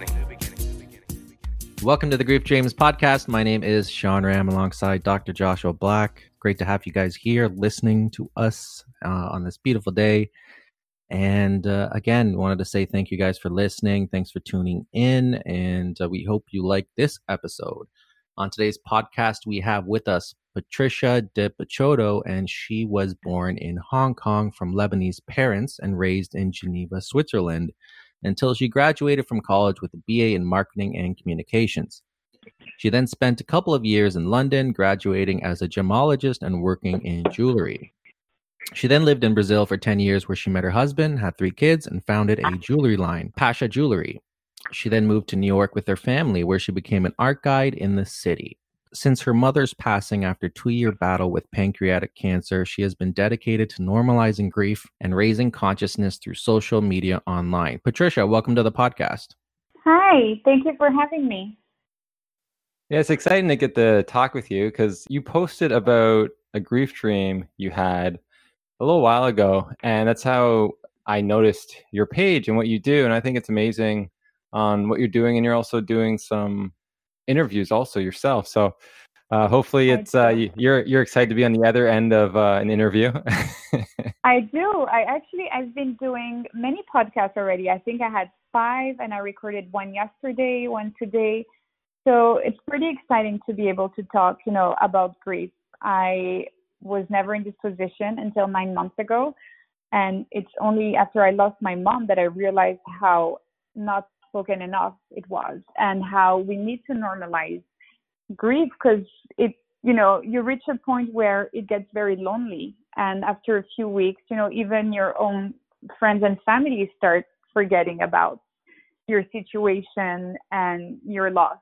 beginning. Welcome to the Grief Dreams podcast. My name is Sean Ram alongside Dr. Joshua Black. Great to have you guys here listening to us uh, on this beautiful day. And uh, again, wanted to say thank you guys for listening. Thanks for tuning in. And uh, we hope you like this episode. On today's podcast, we have with us Patricia de Pachoto, and she was born in Hong Kong from Lebanese parents and raised in Geneva, Switzerland until she graduated from college with a BA in marketing and communications. She then spent a couple of years in London, graduating as a gemologist and working in jewelry. She then lived in Brazil for 10 years, where she met her husband, had three kids, and founded a jewelry line, Pasha Jewelry. She then moved to New York with her family, where she became an art guide in the city. Since her mother's passing after two year battle with pancreatic cancer, she has been dedicated to normalizing grief and raising consciousness through social media online. Patricia, welcome to the podcast. Hi, thank you for having me. Yeah, it's exciting to get to talk with you because you posted about a grief dream you had a little while ago, and that's how I noticed your page and what you do. And I think it's amazing on what you're doing, and you're also doing some interviews also yourself. So uh, hopefully it's uh, you're you're excited to be on the other end of uh, an interview. I do. I actually I've been doing many podcasts already. I think I had five, and I recorded one yesterday, one today. So it's pretty exciting to be able to talk, you know, about grief. I was never in this position until nine months ago, and it's only after I lost my mom that I realized how not spoken enough it was and how we need to normalize grief because it you know you reach a point where it gets very lonely and after a few weeks you know even your own friends and family start forgetting about your situation and your loss.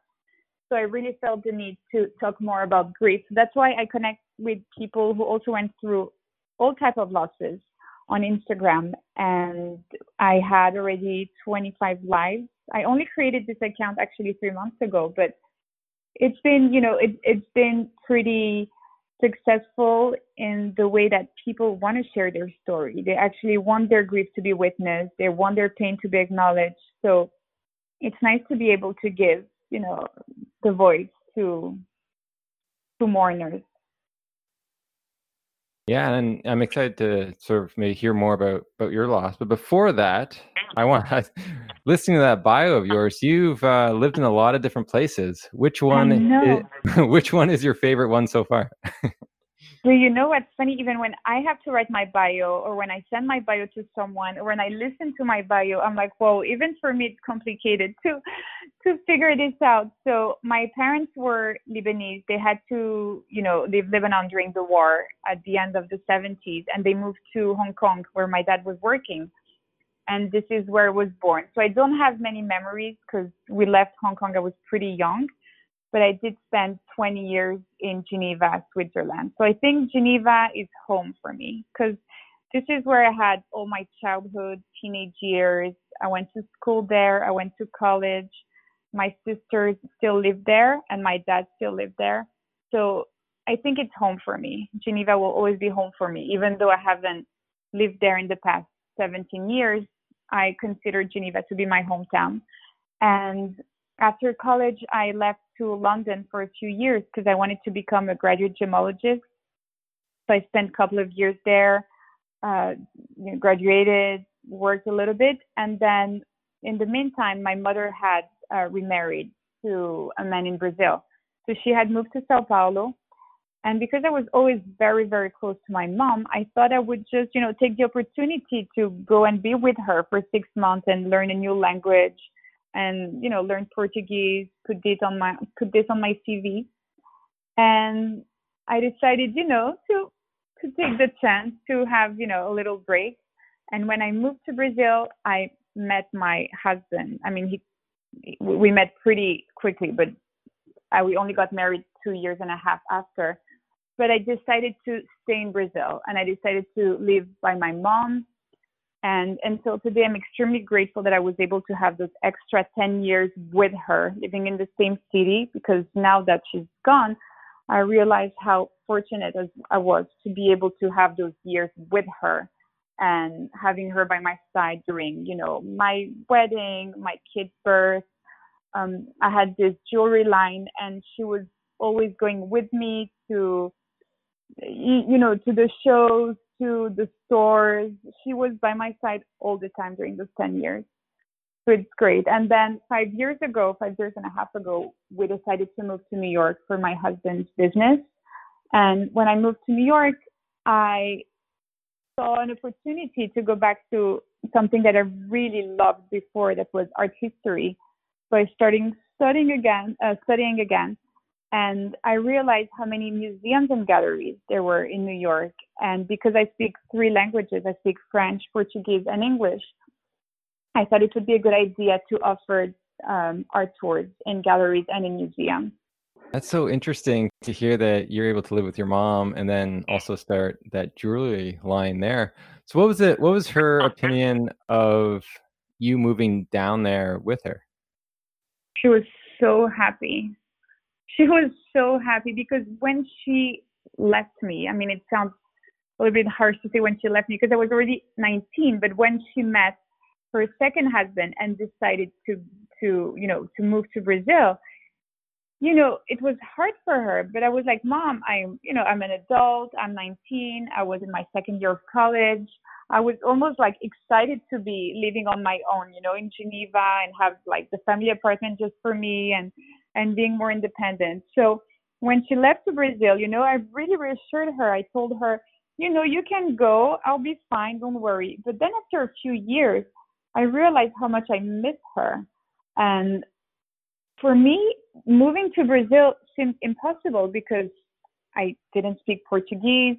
So i really felt the need to talk more about grief. That's why i connect with people who also went through all type of losses on instagram and i had already 25 lives I only created this account actually three months ago, but it's been, you know, it, it's been pretty successful in the way that people want to share their story. They actually want their grief to be witnessed. They want their pain to be acknowledged. So it's nice to be able to give, you know, the voice to to mourners. Yeah, and I'm excited to sort of maybe hear more about about your loss. But before that, I want listening to that bio of yours. You've uh, lived in a lot of different places. Which one? Is, which one is your favorite one so far? Do you know what's funny? Even when I have to write my bio, or when I send my bio to someone, or when I listen to my bio, I'm like, whoa! Even for me, it's complicated to to figure this out. So my parents were Lebanese. They had to, you know, leave Lebanon during the war at the end of the 70s, and they moved to Hong Kong, where my dad was working. And this is where I was born. So I don't have many memories because we left Hong Kong. I was pretty young but I did spend 20 years in Geneva, Switzerland. So I think Geneva is home for me because this is where I had all my childhood, teenage years. I went to school there, I went to college. My sisters still live there, and my dad still lived there. So I think it's home for me. Geneva will always be home for me, even though I haven't lived there in the past 17 years. I considered Geneva to be my hometown. And after college, I left to London for a few years because I wanted to become a graduate gemologist. So I spent a couple of years there, uh, you know, graduated, worked a little bit, and then in the meantime, my mother had uh, remarried to a man in Brazil. So she had moved to Sao Paulo. And because I was always very, very close to my mom, I thought I would just, you know, take the opportunity to go and be with her for six months and learn a new language and you know learn Portuguese, put this on my put this on my CV, and I decided you know to to take the chance to have you know a little break. And when I moved to Brazil, I met my husband. I mean, he we met pretty quickly, but I, we only got married two years and a half after. But I decided to stay in Brazil, and I decided to live by my mom and until today, I'm extremely grateful that I was able to have those extra 10 years with her, living in the same city, because now that she's gone, I realized how fortunate I was to be able to have those years with her and having her by my side during, you know, my wedding, my kid's birth. Um, I had this jewelry line, and she was always going with me to, you know, to the shows, to the stores. She was by my side all the time during those 10 years. So it's great. And then five years ago, five years and a half ago, we decided to move to New York for my husband's business. And when I moved to New York, I saw an opportunity to go back to something that I really loved before, that was art history. So I started studying again, uh, studying again, and I realized how many museums and galleries there were in New York. And because I speak three languages, I speak French, Portuguese, and English. I thought it would be a good idea to offer um, art tours in galleries and in museums. That's so interesting to hear that you're able to live with your mom and then also start that jewelry line there. So what was it what was her opinion of you moving down there with her? She was so happy. She was so happy because when she left me, I mean it sounds a little bit harsh to say when she left me because I was already 19, but when she met her second husband and decided to to you know to move to Brazil, you know, it was hard for her, but I was like, Mom, I'm, you know, I'm an adult. I'm 19. I was in my second year of college. I was almost like excited to be living on my own, you know, in Geneva and have like the family apartment just for me and, and being more independent. So when she left to Brazil, you know, I really reassured her. I told her, you know, you can go. I'll be fine. Don't worry. But then after a few years, I realized how much I miss her. And for me, moving to Brazil seemed impossible because I didn't speak Portuguese.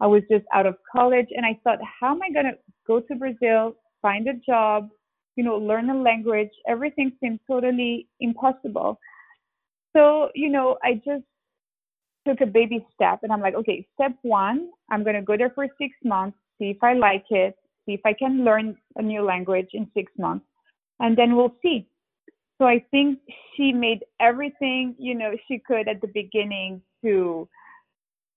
I was just out of college and I thought, how am I going to go to Brazil, find a job, you know, learn a language? Everything seemed totally impossible. So, you know, I just took a baby step and I'm like, okay, step one, I'm going to go there for six months, see if I like it, see if I can learn a new language in six months, and then we'll see. So I think she made everything, you know, she could at the beginning to,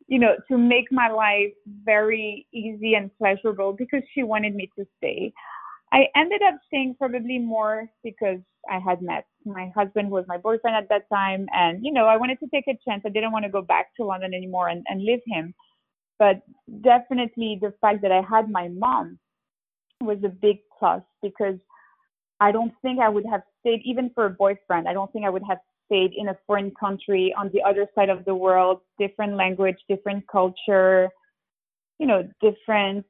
you know, to make my life very easy and pleasurable because she wanted me to stay. I ended up staying probably more because I had met my husband who was my boyfriend at that time and you know I wanted to take a chance. I didn't want to go back to London anymore and, and leave him. But definitely the fact that I had my mom was a big plus because I don't think I would have stayed, even for a boyfriend, I don't think I would have stayed in a foreign country on the other side of the world, different language, different culture, you know, different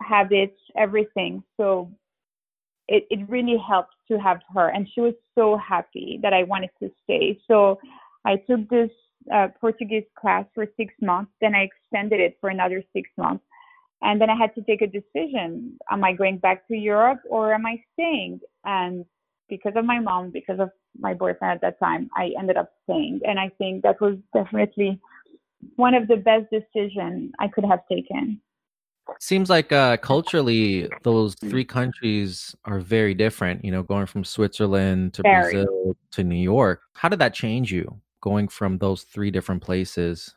habits, everything. So it, it really helped to have her. And she was so happy that I wanted to stay. So I took this uh, Portuguese class for six months, then I extended it for another six months. And then I had to take a decision. Am I going back to Europe or am I staying? And because of my mom, because of my boyfriend at that time, I ended up staying. And I think that was definitely one of the best decisions I could have taken. Seems like uh, culturally, those three countries are very different. You know, going from Switzerland to very. Brazil to New York. How did that change you going from those three different places?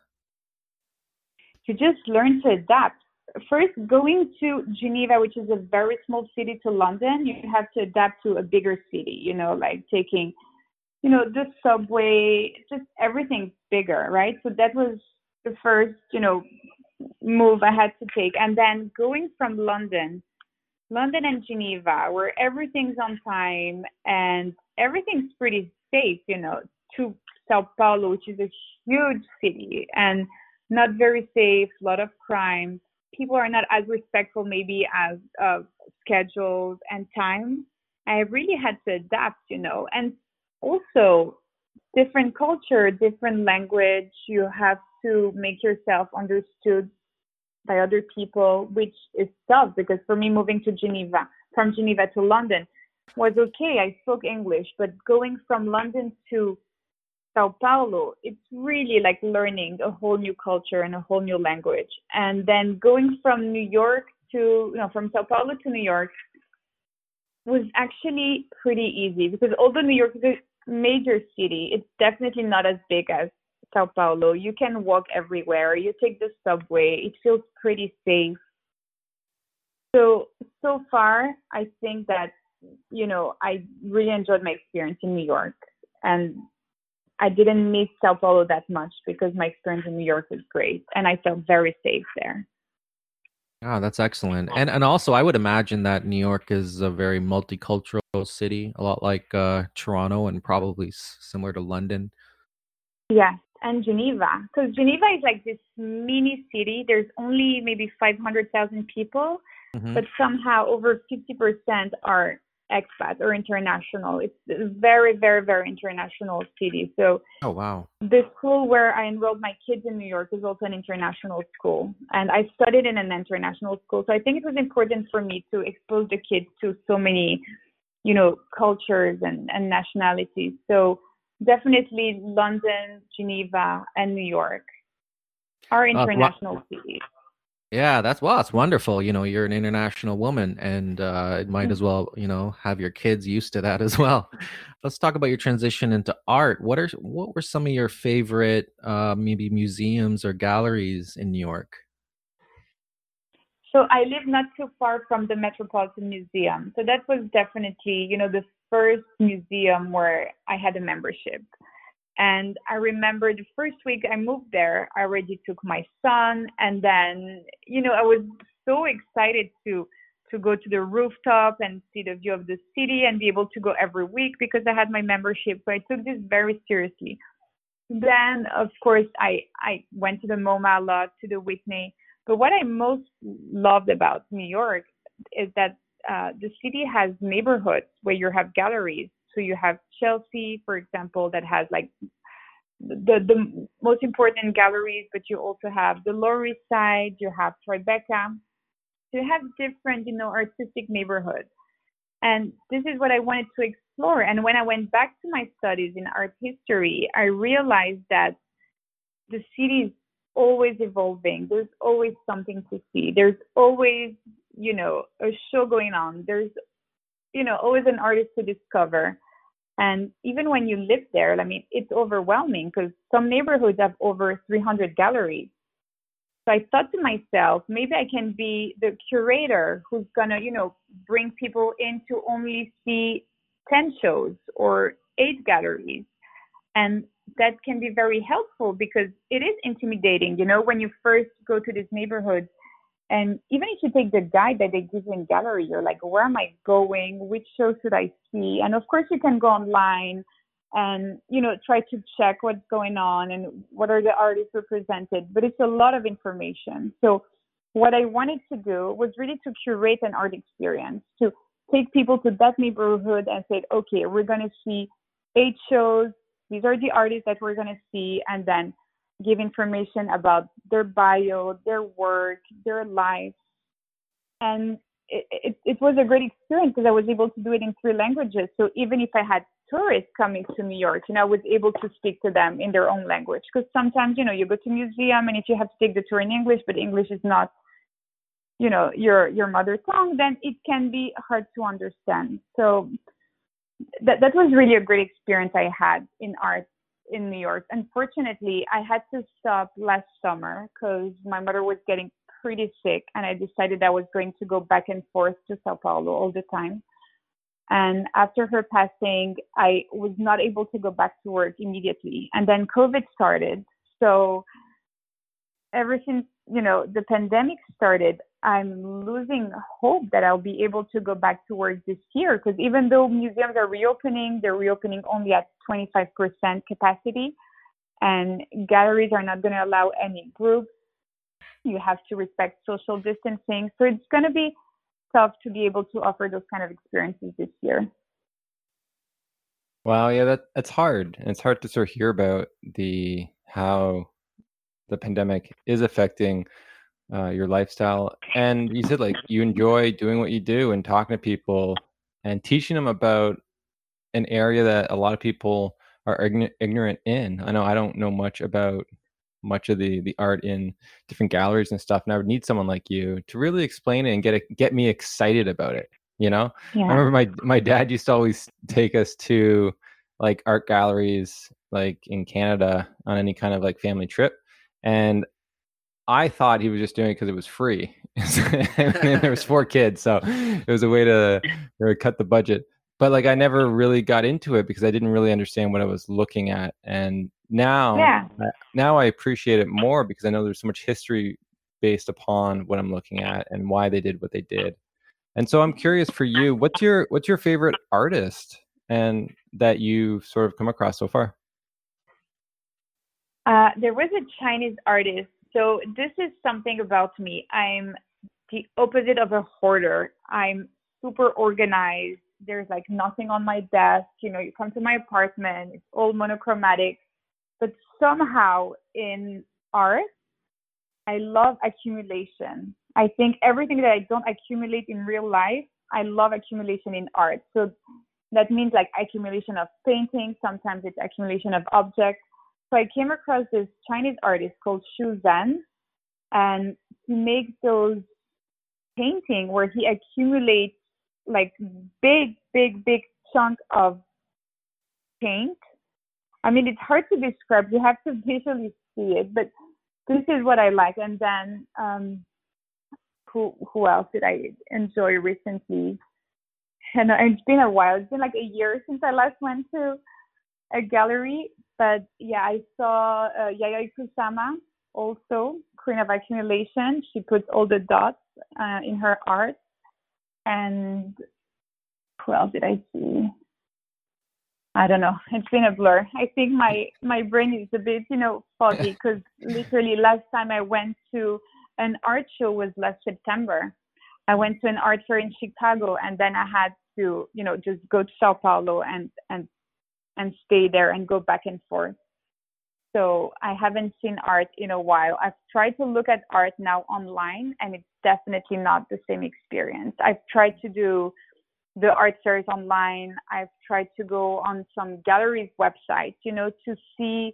You just learn to adapt first going to Geneva, which is a very small city, to London, you have to adapt to a bigger city. You know, like taking, you know, the subway, just everything bigger, right? So that was the first, you know, move I had to take, and then going from London, London and Geneva, where everything's on time and everything's pretty safe. You know, to Sao Paulo, which is a huge city and not very safe, a lot of crime people are not as respectful maybe as uh, schedules and time. I really had to adapt, you know, and also different culture, different language. You have to make yourself understood by other people, which is tough because for me, moving to Geneva, from Geneva to London was okay. I spoke English, but going from London to Sao Paulo, it's really like learning a whole new culture and a whole new language. And then going from New York to, you know, from Sao Paulo to New York was actually pretty easy because although New York is a major city, it's definitely not as big as Sao Paulo. You can walk everywhere. You take the subway. It feels pretty safe. So so far, I think that you know I really enjoyed my experience in New York, and I didn't miss Sao Paulo that much because my experience in New York was great, and I felt very safe there. Oh, that's excellent. And and also I would imagine that New York is a very multicultural city, a lot like uh, Toronto and probably similar to London. Yes, and Geneva, because Geneva is like this mini city. There's only maybe 500,000 people, mm-hmm. but somehow over 50% are expats or international. It's a very, very, very international city. So, oh wow, the school where I enrolled my kids in New York is also an international school, and I studied in an international school. So I think it was important for me to expose the kids to so many, you know, cultures and and nationalities. So definitely London, Geneva, and New York are international uh, cities. Yeah, that's well, it's wonderful. You know, you're an international woman, and uh, it might as well, you know, have your kids used to that as well. Let's talk about your transition into art. What are what were some of your favorite, uh, maybe museums or galleries in New York? So I live not too far from the Metropolitan Museum, so that was definitely, you know, the first museum where I had a membership. And I remember the first week I moved there, I already took my son, and then you know I was so excited to to go to the rooftop and see the view of the city and be able to go every week because I had my membership. So I took this very seriously. Then of course I I went to the MoMA a lot, to the Whitney. But what I most loved about New York is that uh, the city has neighborhoods where you have galleries so you have Chelsea, for example, that has like the the most important galleries, but you also have the Lower East Side, you have Tribeca. So you have different, you know, artistic neighborhoods. And this is what I wanted to explore. And when I went back to my studies in art history, I realized that the city is always evolving. There's always something to see. There's always, you know, a show going on. There's you know, always an artist to discover. And even when you live there, I mean, it's overwhelming because some neighborhoods have over 300 galleries. So I thought to myself, maybe I can be the curator who's gonna, you know, bring people in to only see 10 shows or eight galleries. And that can be very helpful because it is intimidating, you know, when you first go to these neighborhoods and even if you take the guide that they give you in gallery, you're like, where am I going? Which show should I see? And of course, you can go online and you know try to check what's going on and what are the artists represented. But it's a lot of information. So what I wanted to do was really to curate an art experience to take people to that neighborhood and say, okay, we're going to see eight shows. These are the artists that we're going to see, and then give information about their bio, their work, their life. And it, it, it was a great experience because I was able to do it in three languages. So even if I had tourists coming to New York, you know, I was able to speak to them in their own language. Because sometimes, you know, you go to museum and if you have to take the tour in English, but English is not, you know, your your mother tongue, then it can be hard to understand. So that that was really a great experience I had in art in New York. Unfortunately, I had to stop last summer because my mother was getting pretty sick, and I decided I was going to go back and forth to Sao Paulo all the time. And after her passing, I was not able to go back to work immediately. And then COVID started. So ever since, you know, the pandemic started, I'm losing hope that I'll be able to go back to work this year because even though museums are reopening, they're reopening only at 25% capacity, and galleries are not going to allow any groups. You have to respect social distancing. So it's going to be tough to be able to offer those kind of experiences this year. Wow, yeah, that that's hard. And it's hard to sort of hear about the how the pandemic is affecting uh, your lifestyle. And you said like you enjoy doing what you do and talking to people and teaching them about an area that a lot of people are ignorant in. I know I don't know much about much of the the art in different galleries and stuff, and I would need someone like you to really explain it and get it, get me excited about it. You know, yeah. I remember my my dad used to always take us to like art galleries like in Canada on any kind of like family trip, and I thought he was just doing it because it was free. there was four kids, so it was a way to, to cut the budget. But like I never really got into it because I didn't really understand what I was looking at, and now Yeah. now I appreciate it more because I know there's so much history based upon what I'm looking at and why they did what they did. And so I'm curious for you, what's your what's your favorite artist and that you've sort of come across so far? Uh, there was a Chinese artist. So this is something about me. I'm the opposite of a hoarder. I'm super organized. There's like nothing on my desk. You know, you come to my apartment, it's all monochromatic. But somehow in art, I love accumulation. I think everything that I don't accumulate in real life, I love accumulation in art. So that means like accumulation of paintings, sometimes it's accumulation of objects. So I came across this Chinese artist called Xu Zhan, and he makes those painting where he accumulates like big, big, big chunk of paint. I mean, it's hard to describe. You have to visually see it, but this is what I like. And then, um, who who else did I enjoy recently? And it's been a while. It's been like a year since I last went to a gallery. But yeah, I saw uh, Yayoi Kusama also, Queen of Accumulation. She puts all the dots uh, in her art. And who else did I see? I don't know. It's been a blur. I think my my brain is a bit, you know, foggy because literally last time I went to an art show was last September. I went to an art fair in Chicago, and then I had to, you know, just go to Sao Paulo and and and stay there and go back and forth. So I haven't seen art in a while. I've tried to look at art now online, and it's definitely not the same experience. I've tried to do the art fairs online. I've tried to go on some galleries' websites, you know, to see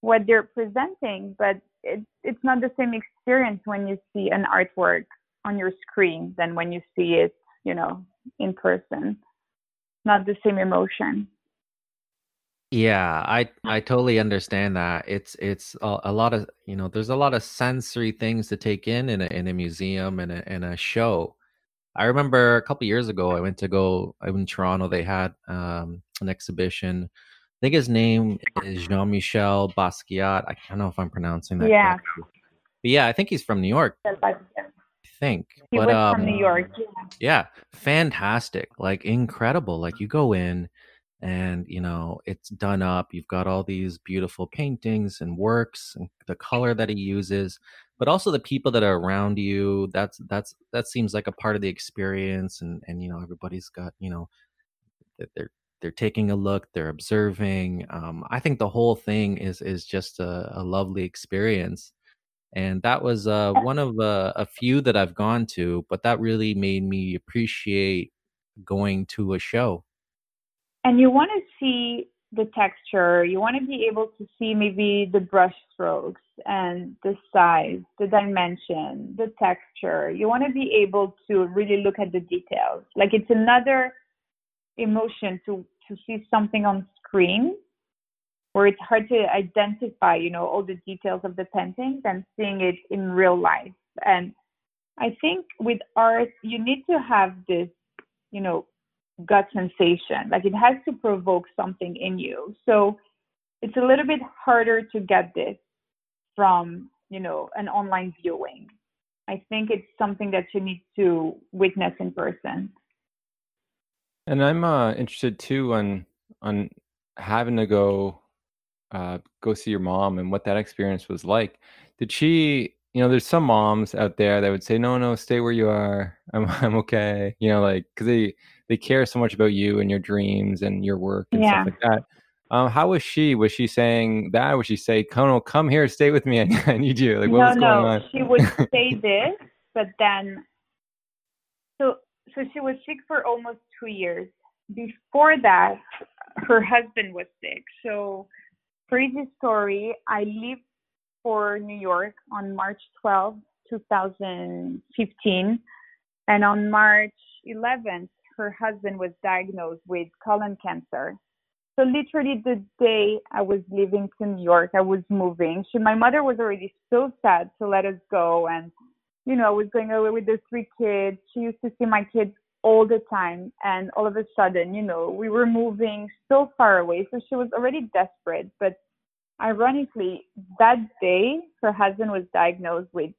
what they're presenting, but it, it's not the same experience when you see an artwork on your screen than when you see it, you know, in person. Not the same emotion. Yeah, I I totally understand that. It's it's a, a lot of you know there's a lot of sensory things to take in in a in a museum and a in a show. I remember a couple years ago I went to go in Toronto. They had um, an exhibition. I think his name is Jean Michel Basquiat. I don't know if I'm pronouncing that Yeah. correctly. But yeah, I think he's from New York. He I think. was but um, from New York. Yeah. yeah fantastic like incredible like you go in and you know it's done up you've got all these beautiful paintings and works and the color that he uses but also the people that are around you that's that's that seems like a part of the experience and and you know everybody's got you know they're they're taking a look they're observing um, i think the whole thing is is just a, a lovely experience and that was uh, one of uh, a few that I've gone to, but that really made me appreciate going to a show. And you want to see the texture. You want to be able to see maybe the brush strokes and the size, the dimension, the texture. You want to be able to really look at the details. Like it's another emotion to to see something on screen where it's hard to identify, you know, all the details of the paintings and seeing it in real life. And I think with art, you need to have this, you know, gut sensation. Like it has to provoke something in you. So it's a little bit harder to get this from, you know, an online viewing. I think it's something that you need to witness in person. And I'm uh, interested too on on having to go uh, go see your mom and what that experience was like. Did she, you know, there's some moms out there that would say, "No, no, stay where you are. I'm I'm okay." You know, like because they they care so much about you and your dreams and your work and Yeah. stuff like that. Um, how was she? Was she saying that? Was she say, "Kono, come here, stay with me. I, need you." Like what no, was going no, on? she would say this, but then, so so she was sick for almost two years. Before that, her husband was sick. So, crazy story. I left for New York on March 12, 2015, and on March 11th, her husband was diagnosed with colon cancer. So literally the day I was leaving to New York, I was moving. She, my mother was already so sad to let us go, and you know, I was going away with the three kids. She used to see my kids all the time. And all of a sudden, you know, we were moving so far away. So she was already desperate. But ironically, that day, her husband was diagnosed with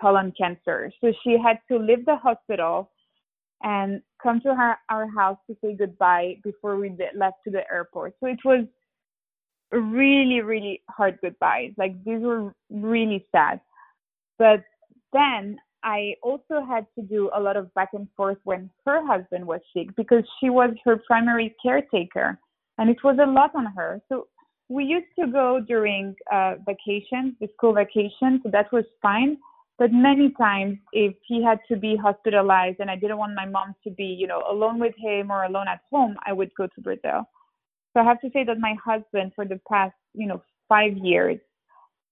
colon cancer. So she had to leave the hospital and come to her, our house to say goodbye before we left to the airport. So it was really, really hard goodbyes. Like these were really sad. But then I also had to do a lot of back and forth when her husband was sick because she was her primary caretaker and it was a lot on her. So we used to go during uh, vacations, the school vacation, so that was fine. But many times, if he had to be hospitalized and I didn't want my mom to be, you know, alone with him or alone at home, I would go to Brazil. So I have to say that my husband, for the past, you know, five years,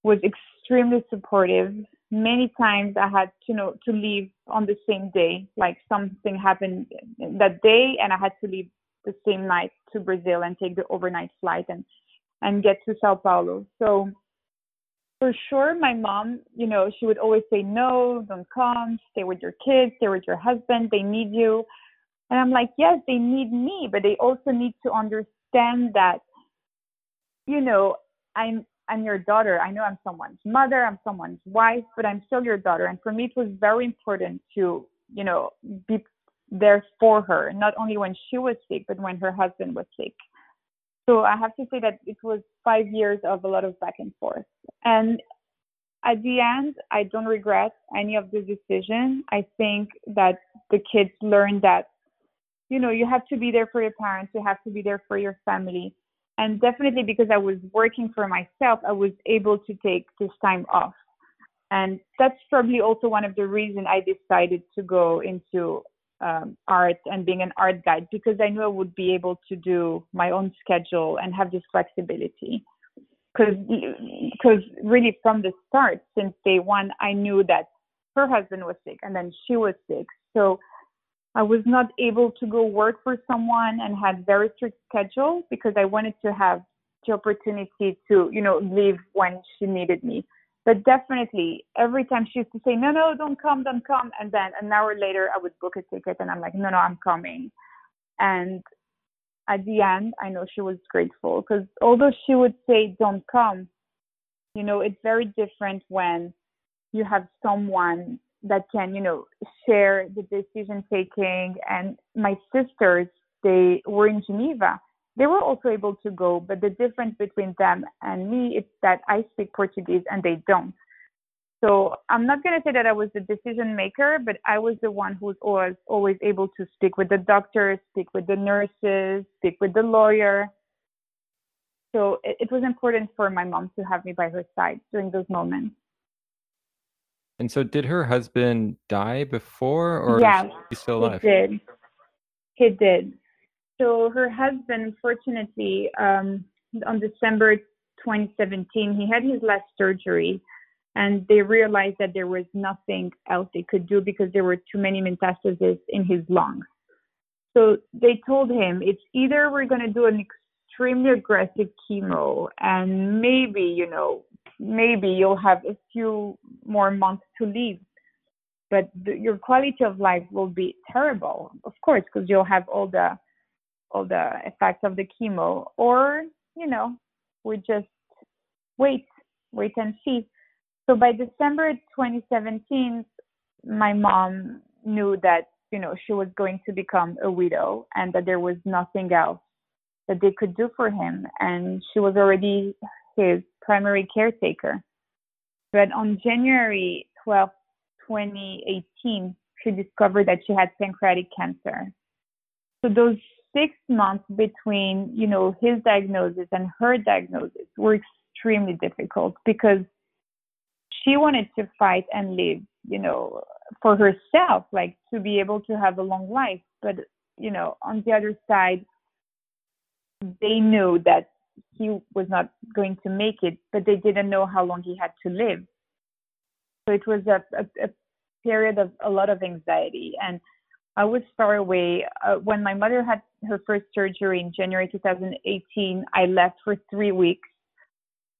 was extremely supportive. Many times I had, you know, to leave on the same day, like something happened that day, and I had to leave the same night to Brazil and take the overnight flight and and get to Sao Paulo. So for sure my mom you know she would always say no don't come stay with your kids stay with your husband they need you. And i'm like yes they need me but they also need to understand that you know i'm i'm your daughter. I know i'm someone's mother i'm someone's wife but i'm still your daughter. And for me it was very important to you know be there for her not only when she was sick but when her husband was sick so I have to say that it was five years of a lot of back and forth. And at the end, I don't regret any of the decision. I think that the kids learned that, you know, you have to be there for your parents, you have to be there for your family. And definitely because I was working for myself, I was able to take this time off. And that's probably also one of the reasons I decided to go into um, art and being an art guide because I knew I would be able to do my own schedule and have this flexibility. Because really from the start, since day one, I knew that her husband was sick and then she was sick. So I was not able to go work for someone and had very strict schedule because I wanted to have the opportunity to, you know, leave when she needed me. But definitely, every time she used to say, no, no, don't come, don't come. And then an hour later, I would book a ticket and I'm like, no, no, I'm coming. And at the end, I know she was grateful because although she would say, don't come, you know, it's very different when you have someone that can, you know, share the decision taking. And my sisters, they were in Geneva they were also able to go, but the difference between them and me is that I speak Portuguese and they don't. So I'm not going to say that I was the decision maker, but I was the one who was always, always able to speak with the doctors, speak with the nurses, speak with the lawyer. So it, it was important for my mom to have me by her side during those moments. And so, did her husband die before, or yeah, is he still alive? He did. He did. So her husband, unfortunately, um, on December 2017, he had his last surgery, and they realized that there was nothing else they could do because there were too many metastases in his lungs. So they told him it's either we're going to do an extremely aggressive chemo, and maybe you know, maybe you'll have a few more months to live, but the, your quality of life will be terrible, of course, because you'll have all the all the effects of the chemo, or you know, we just wait, wait and see. So by December 2017, my mom knew that you know she was going to become a widow and that there was nothing else that they could do for him, and she was already his primary caretaker. But on January 12, 2018, she discovered that she had pancreatic cancer. So those six months between, you know, his diagnosis and her diagnosis were extremely difficult because she wanted to fight and live, you know, for herself, like to be able to have a long life. But, you know, on the other side, they knew that he was not going to make it, but they didn't know how long he had to live. So it was a, a, a period of a lot of anxiety. And I was far away. Uh, when my mother had her first surgery in January 2018, I left for three weeks.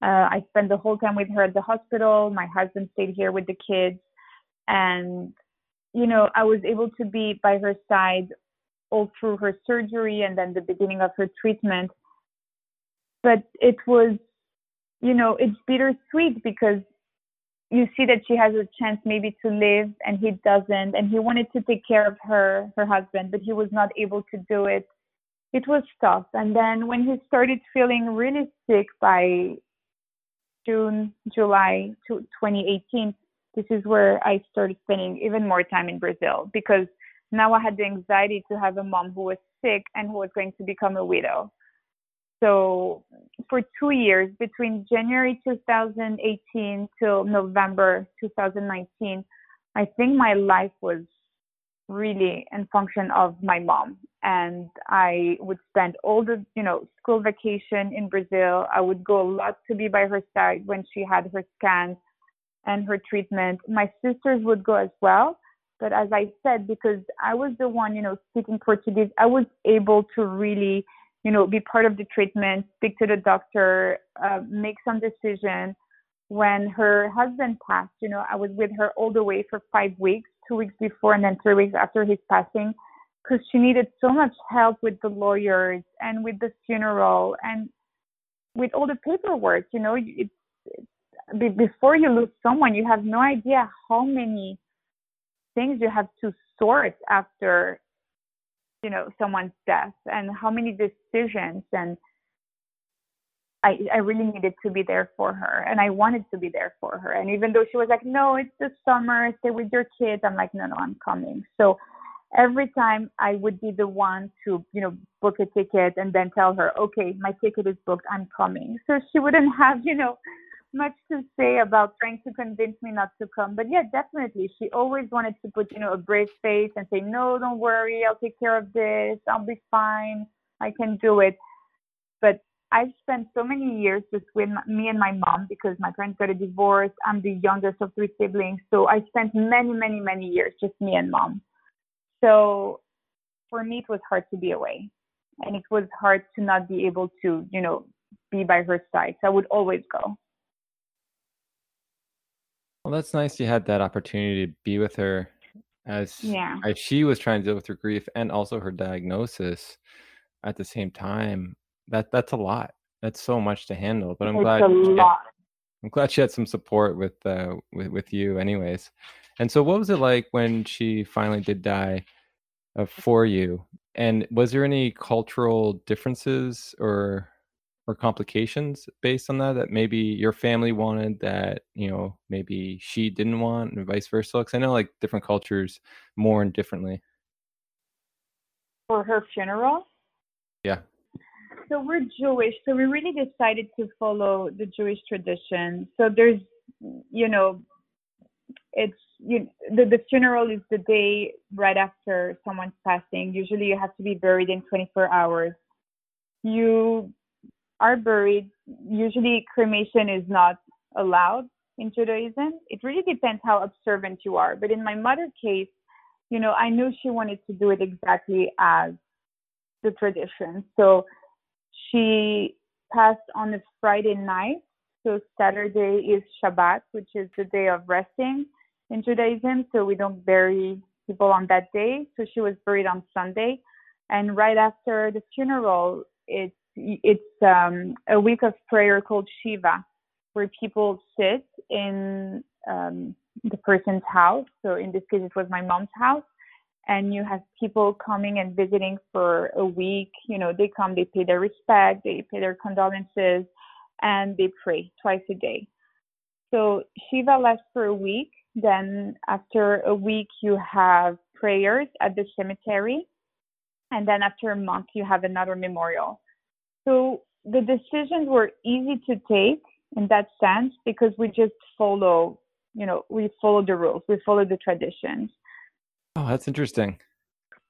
Uh, I spent the whole time with her at the hospital. My husband stayed here with the kids. and you know I was able to be by her side all through her surgery and then the beginning of her treatment. But it was, you know, it's bittersweet because you see that she has a chance maybe to live and he doesn't and he wanted to take care of her her husband but he was not able to do it it was tough and then when he started feeling really sick by june july 2018 this is where i started spending even more time in brazil because now I had the anxiety to have a mom who was sick and who was going to become a widow. So for two years, between January 2018 till November 2019, I think my life was really in function of my mom. And I would spend all the, you know, school vacation in Brazil. I would go a lot to be by her side when she had her scans and her treatment. My sisters would go as well but as I said, because I was the one, you know, speaking Portuguese, I was able to really, you know, be part of the treatment, speak to the doctor, uh, make some decision. When her husband passed, you know, I was with her all the way for five weeks, two weeks before and then three weeks after his passing, because she needed so much help with the lawyers and with the funeral and with all the paperwork. You know, it's, it's before you lose someone, you have no idea how many things you have to sort after you know someone's death and how many decisions and I, I really needed to be there for her and I wanted to be there for her. And even though she was like, No, it's the summer, stay with your kids, I'm like, No, no, I'm coming. So every time I would be the one to, you know, book a ticket and then tell her, Okay, my ticket is booked, I'm coming. So she wouldn't have, you know, much to say about trying to convince me not to come. But yeah, definitely. She always wanted to put, you know, a brave face and say, no, don't worry. I'll take care of this. I'll be fine. I can do it. But I've spent so many years just with me and my mom because my parents got a divorce. I'm the youngest of three siblings. So I spent many, many, many years just me and mom. So for me, it was hard to be away. And it was hard to not be able to, you know, be by her side. So I would always go. Well, that's nice you had that opportunity to be with her as Yeah. as she was trying to deal with her grief and also her diagnosis at the same time. That that's a lot. That's so much to handle. But I'm It's glad a she had, lot. I'm glad she had some support with uh with, with you anyways. And so what was it like when she finally did die uh, for you? And was there any cultural differences or or complications based on that that maybe your family wanted that you know maybe she didn't want and vice versa because i know like different cultures mourn differently For her funeral. yeah So we're Jewish, so we really decided to follow the Jewish tradition. So there's, you know, it's you the, the funeral is the day right after someone's passing. Usually you have to be buried in 24 hours. You are buried. Usually cremation is not allowed in Judaism. It really depends how observant you are. But in my mother's case, you know, I knew she wanted to do it exactly as the tradition. So she passed on a Friday night. So Saturday is Shabbat, which is the day of resting in Judaism. So we don't bury people on that day. So she was buried on Sunday. And right after the funeral, it's it's um, a week of prayer called Shiva, where people sit in um, the person's house. So in this case, it was my mom's house. And you have people coming and visiting for a week. You know, they come, they pay their respect, they pay their condolences, and they pray twice a day. So Shiva lasts for a week. Then after a week, you have prayers at the cemetery. And then after a month, you have another memorial. So the decisions were easy to take in that sense because we just follow, you know, we follow the rules, we follow the traditions. oh that's interesting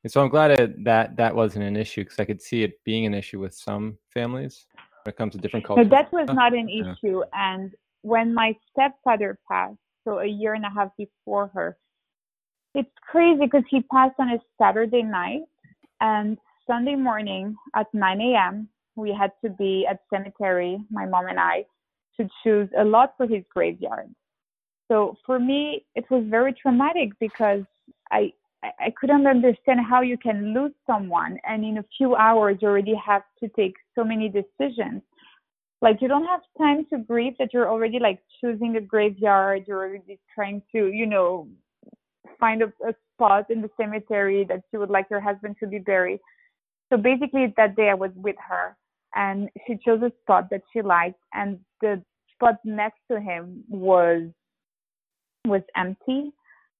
so i'm glad it, that that wasn't an issue because i could see it being an issue with some families when it comes to different So cultures that was not an yeah. issue. And when my stepfather passed, so a year and a half before her, it's crazy because he passed on a Saturday night and Sunday morning at 9 a.m. we had to be at cemetery, my mom and I, to choose a lot for his graveyard. So for me, it was very traumatic because I I couldn't understand how you can lose someone and in a few hours you already have to take so many decisions. Like you don't have time to grieve that you're already like choosing a graveyard, you're already trying to, you know, find a, a spot in the cemetery that you would like your husband to be buried. So basically that day I was with her and she chose a spot that she liked and the spot next to him was was empty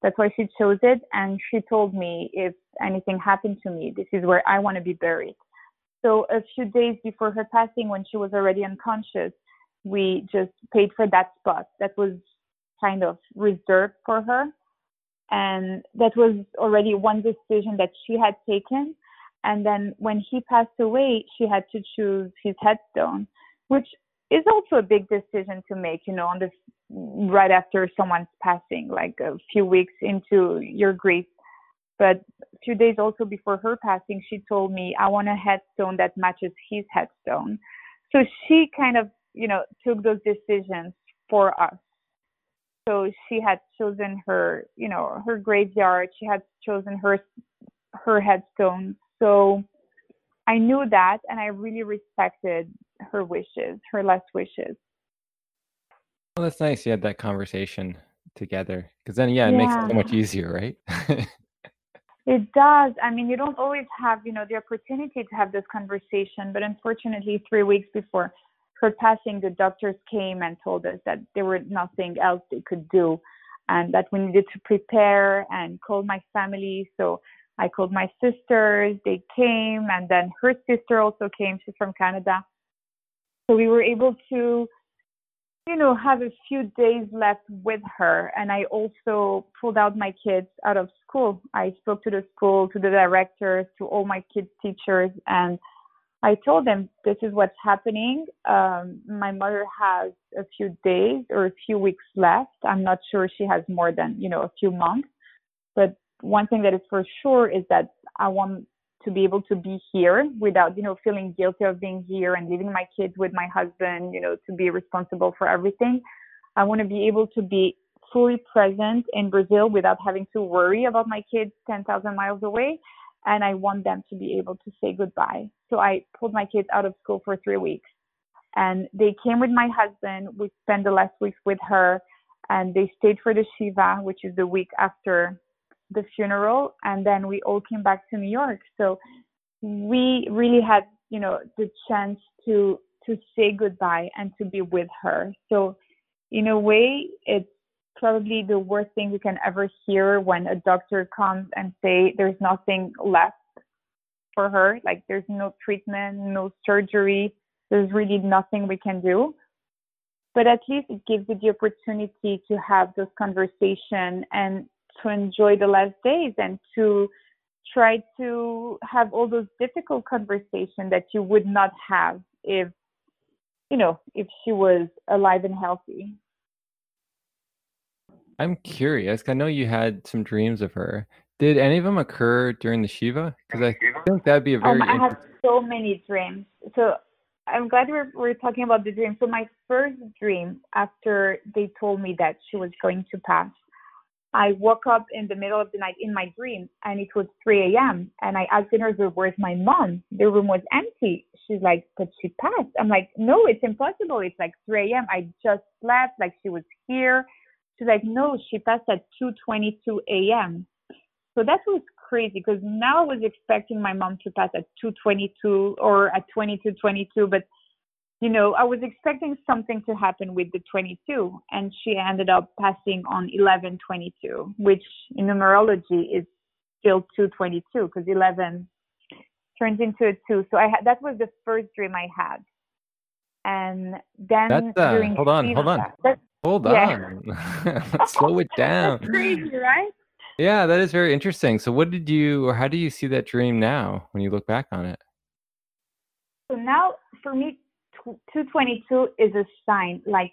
that's why she chose it. And she told me if anything happened to me, this is where I want to be buried. So a few days before her passing, when she was already unconscious, we just paid for that spot that was kind of reserved for her. And that was already one decision that she had taken. And then when he passed away, she had to choose his headstone, which is also a big decision to make, you know, on the right after someone's passing, like a few weeks into your grief. But a few days also before her passing, she told me, I want a headstone that matches his headstone. So she kind of, you know, took those decisions for us. So she had chosen her, you know, her graveyard. She had chosen her her headstone. So I knew that, and I really respected her wishes, her last wishes. Well, that's nice. You had that conversation together because then, yeah, it makes it so much easier, right? It does. I mean, you don't always have, you know, the opportunity to have this conversation, but unfortunately, three weeks before her passing, the doctors came and told us that there was nothing else they could do, and that we needed to prepare and call my family. So I called my sisters. They came, and then her sister also came. She's from Canada, so we were able to you know, have a few days left with her. And I also pulled out my kids out of school. I spoke to the school, to the directors, to all my kids' teachers, and I told them this is what's happening. Um, my mother has a few days or a few weeks left. I'm not sure she has more than, you know, a few months. But one thing that is for sure is that I want to be able to be here without, you know, feeling guilty of being here and leaving my kids with my husband, you know, to be responsible for everything. I want to be able to be fully present in Brazil without having to worry about my kids 10,000 miles away. And I want them to be able to say goodbye. So I pulled my kids out of school for three weeks. And they came with my husband. We spent the last weeks with her. And they stayed for the Shiva, which is the week after the funeral and then we all came back to New York. So we really had, you know, the chance to to say goodbye and to be with her. So in a way it's probably the worst thing you can ever hear when a doctor comes and say there's nothing left for her, like there's no treatment, no surgery, there's really nothing we can do. But at least it gives you the opportunity to have this conversation and to enjoy the last days and to try to have all those difficult conversations that you would not have if you know if she was alive and healthy. I'm curious i know you had some dreams of her. Did any of them occur during the shiva? Because i think that'd be a very um, i have so many dreams. So i'm glad we're, we're talking about the dream. So my first dream after they told me that she was going to pass I woke up in the middle of the night in my dream and it was 3 a.m. And I asked in her, where's my mom? The room was empty. She's like, but she passed. I'm like, no, it's impossible. It's like 3 a.m. I just slept like she was here. She's like, no, she passed at 2:22 a.m. So that was crazy because now I was expecting my mom to pass at 2:22 or at 22:22, but you know, I was expecting something to happen with the 22, and she ended up passing on 1122, which in numerology is still 222 because 11 turns into a two. So I had that was the first dream I had, and then that's, uh, during hold on, hold on, hold on, slow it down. that's crazy, right? Yeah, that is very interesting. So, what did you, or how do you see that dream now when you look back on it? So now, for me, 222 is a sign. Like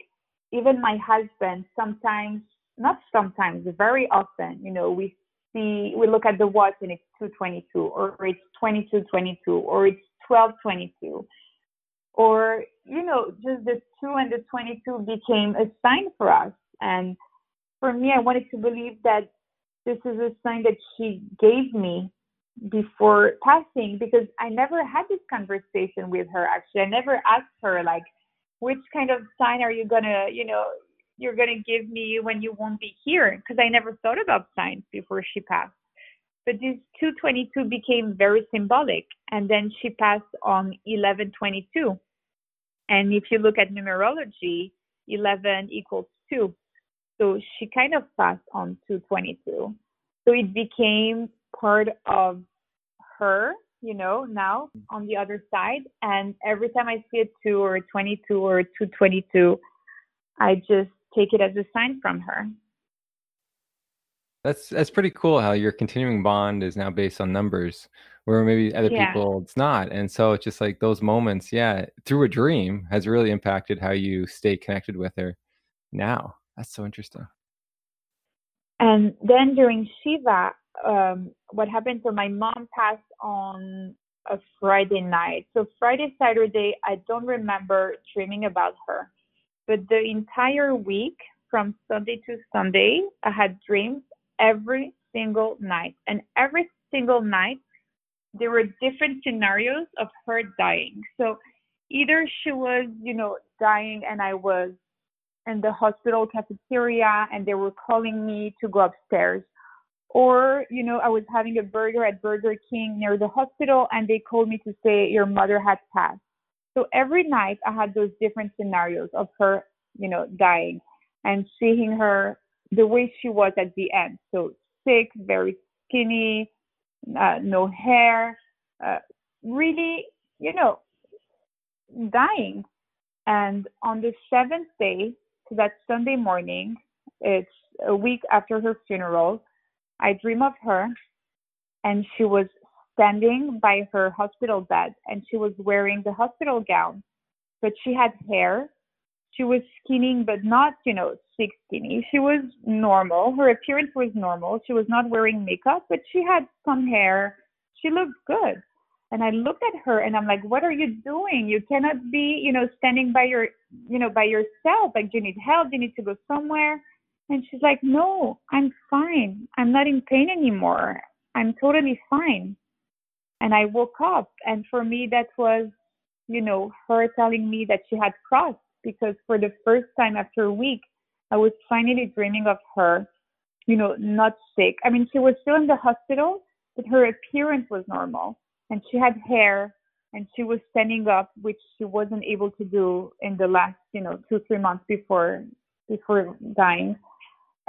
even my husband, sometimes, not sometimes, very often, you know, we see, we look at the watch and it's 222, or it's 2222, or it's 1222, or you know, just the two and the 22 became a sign for us. And for me, I wanted to believe that this is a sign that she gave me before passing because I never had this conversation with her actually. I never asked her like which kind of sign are you gonna, you know, you're gonna give me when you won't be here because I never thought about signs before she passed. But this 222 became very symbolic, and then she passed on 1122. And if you look at numerology, 11 equals 2. So she kind of passed on 222. So it became part of her, you know, now on the other side. And every time I see a 2 or a 22 or a 222, I just take it as a sign from her. That's that's pretty cool how your continuing bond is now based on numbers, where maybe other Yeah. people it's not. And so it's just like those moments, yeah, through a dream has really impacted how you stay connected with her now. That's so interesting. And then during Shiva, um, what happened? So my mom passed on a Friday night. So Friday, Saturday, I don't remember dreaming about her. But the entire week, from Sunday to Sunday, I had dreams every single night. And every single night, there were different scenarios of her dying. So either she was, you know, dying and I was in the hospital cafeteria and they were calling me to go upstairs. Or, you know, I was having a burger at Burger King near the hospital and they called me to say your mother had passed. So every night I had those different scenarios of her, you know, dying and seeing her the way she was at the end. So sick, very skinny, uh, no hair, uh, really, you know, dying. And on the seventh day, so that Sunday morning, it's a week after her funeral, I dream of her and she was standing by her hospital bed and she was wearing the hospital gown, but she had hair. She was skinny, but not, you know, sick skinny. She was normal. Her appearance was normal. She was not wearing makeup, but she had some hair. She looked good. And I looked at her and I'm like, what are you doing? You cannot be, you know, standing by your, you know, by yourself. Like, you need help? You need to go somewhere? And she's like, no, I'm fine. I'm not in pain anymore. I'm totally fine. And I woke up. And for me, that was, you know, her telling me that she had crossed because for the first time after a week, I was finally dreaming of her, you know, not sick. I mean, she was still in the hospital, but her appearance was normal. And she had hair and she was standing up, which she wasn't able to do in the last, you know, two, three months before before dying.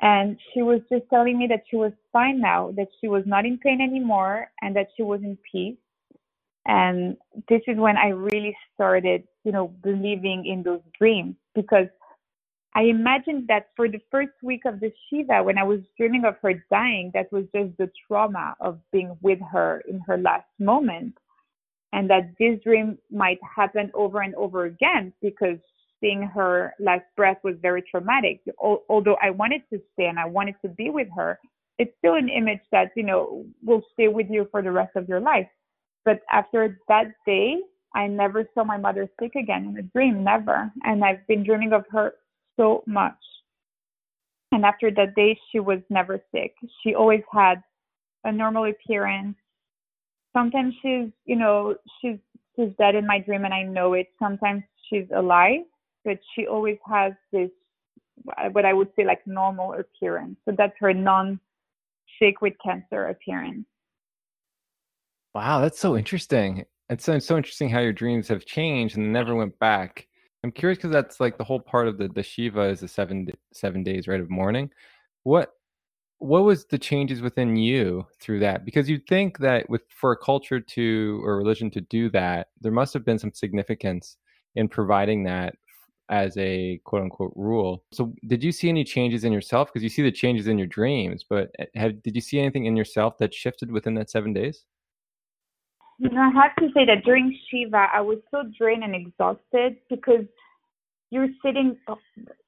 And she was just telling me that she was fine now, that she was not in pain anymore, and that she was in peace. And this is when I really started, you know, believing in those dreams because I imagined that for the first week of the Shiva, when I was dreaming of her dying, that was just the trauma of being with her in her last moment. And that this dream might happen over and over again because seeing her last breath was very traumatic. Although I wanted to stay and I wanted to be with her, it's still an image that, you know, will stay with you for the rest of your life. But after that day, I never saw my mother sick again in a dream, never. And I've been dreaming of her so much. And after that day, she was never sick. She always had a normal appearance. Sometimes she's, you know, she's she's dead in my dream and I know it. Sometimes she's alive, but she always has this what I would say like normal appearance. So that's her non sick with cancer appearance. Wow, that's so interesting. It's so, so interesting how your dreams have changed and never went back. I'm curious because that's like the whole part of the the Shiva is the seven seven days right of mourning. What what was the changes within you through that? Because you'd think that with for a culture to or religion to do that, there must have been some significance in providing that as a quote unquote rule. So did you see any changes in yourself? Because you see the changes in your dreams, but eh, have did you see anything in yourself that shifted within that seven days? You know, I have to say that during Shiva, I was so drained and exhausted because you're sitting,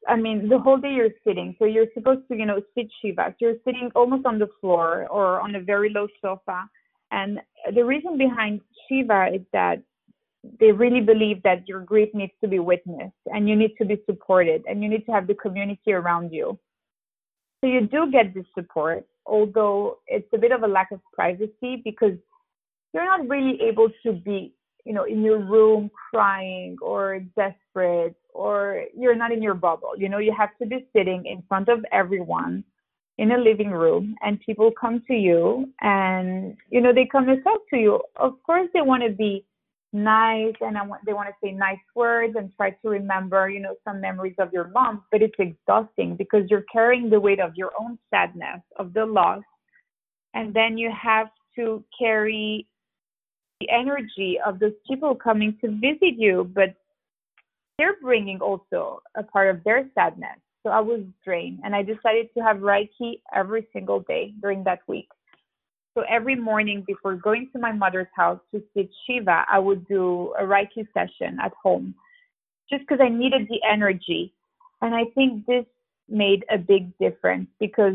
I mean, the whole day you're sitting. So you're supposed to, you know, sit Shiva. So you're sitting almost on the floor or on a very low sofa. And the reason behind Shiva is that they really believe that your grief needs to be witnessed and you need to be supported and you need to have the community around you. So you do get this support, although it's a bit of a lack of privacy because you're not really able to be, you know, in your room crying or desperate or you're not in your bubble. You know, you have to be sitting in front of everyone in a living room and people come to you and you know they come to talk to you of course they want to be nice and I want, they want to say nice words and try to remember you know some memories of your mom but it's exhausting because you're carrying the weight of your own sadness of the loss and then you have to carry the energy of those people coming to visit you but they're bringing also a part of their sadness so I was drained and I decided to have Reiki every single day during that week. So every morning before going to my mother's house to see Shiva, I would do a Reiki session at home just because I needed the energy. And I think this made a big difference because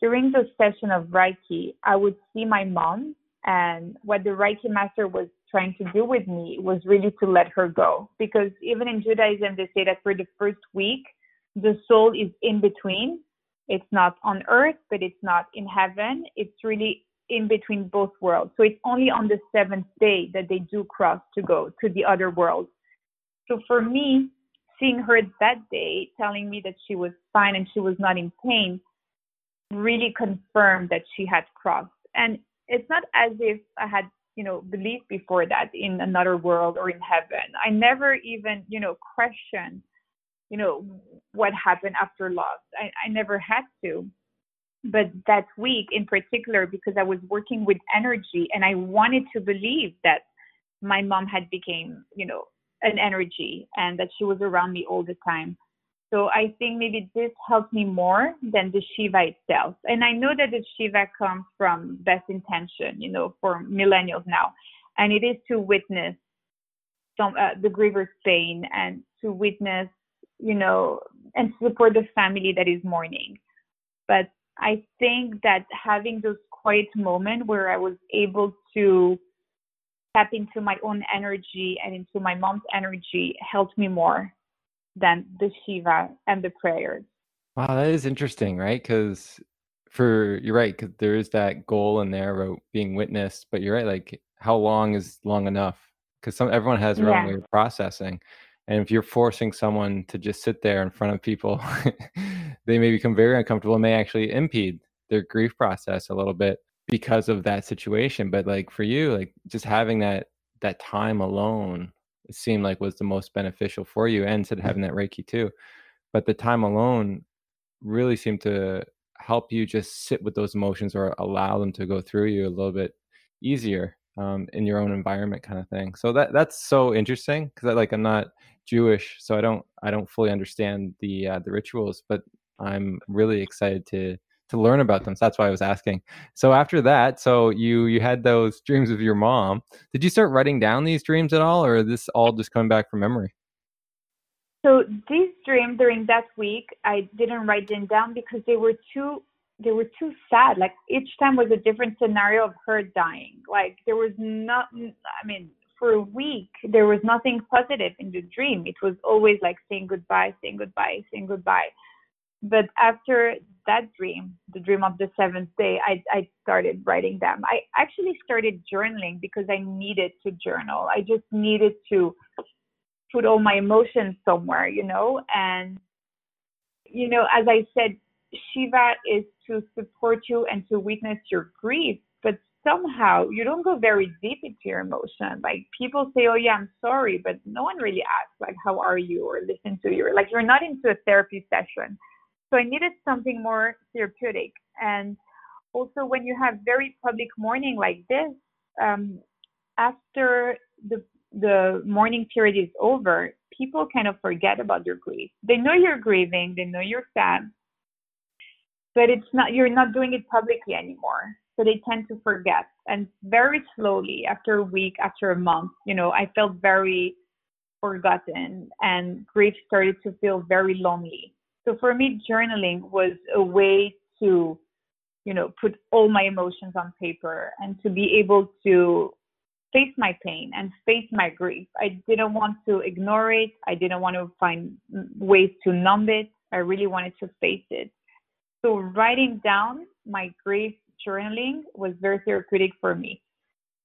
during the session of Reiki, I would see my mom and what the Reiki master was trying to do with me was really to let her go. Because even in Judaism, they say that for the first week, the soul is in between. It's not on earth, but it's not in heaven. It's really in between both worlds. So it's only on the seventh day that they do cross to go to the other world. So for me, seeing her that day telling me that she was fine and she was not in pain really confirmed that she had crossed. And it's not as if I had, you know, believed before that in another world or in heaven. I never even, you know, questioned you know what happened after loss I, I never had to but that week in particular because i was working with energy and i wanted to believe that my mom had became you know an energy and that she was around me all the time. So i think maybe this helped me more than the shiva itself. And i know that the shiva comes from best intention you know for millennials now. And it is to witness some uh, the griever's pain and to witness you know, and support the family that is mourning. But I think that having those quiet moments where I was able to tap into my own energy and into my mom's energy helped me more than the Shiva and the prayers. Wow, that is interesting, right? Because for you're right, because there is that goal in there about being witnessed, but you're right. Like, how long is long enough? Because some everyone has their yeah. own way of processing. And if you're forcing someone to just sit there in front of people, they may become very uncomfortable and may actually impede their grief process a little bit because of that situation. But like for you, like just having that that time alone it seemed like was the most beneficial for you and of having that Reiki too. But the time alone really seemed to help you just sit with those emotions or allow them to go through you a little bit easier um, in your own environment kind of thing. So that that's so interesting because I like I'm not Jewish, so I don't I don't fully understand the uh, the rituals, but I'm really excited to to learn about them. So that's why I was asking. So after that, so you you had those dreams of your mom. Did you start writing down these dreams at all, or is this all just coming back from memory? So these dreams during that week, I didn't write them down because they were too they were too sad. Like each time was a different scenario of her dying. Like there was not. I mean, for a week there was nothing positive in the dream. It was always like saying goodbye saying goodbye saying goodbye. But after that dream the dream of the seventh day i i started writing them. I actually started journaling because i needed to journal. I just needed to put all my emotions somewhere you know? And you know as i said shiva is to support you and to witness your grief but somehow you don't go very deep into your emotion. Like people say, "Oh yeah, I'm sorry," but no one really asks like, "How are you?" or listen to you. Like you're not into a therapy session. So I needed something more therapeutic. And also, when you have very public mourning like this, um, after the the mourning period is over, people kind of forget about their grief. They know you're grieving, they know you're sad, but it's not you're not doing it publicly anymore so they tend to forget. And very slowly after a week after a month you know i felt very forgotten and grief started to feel very lonely. So for me journaling was a way to you know put all my emotions on paper and to be able to face my pain and face my grief. I didn't want to ignore it. I didn't want to find ways to numb it. I really wanted to face it. So writing down my grief journaling was very therapeutic for me.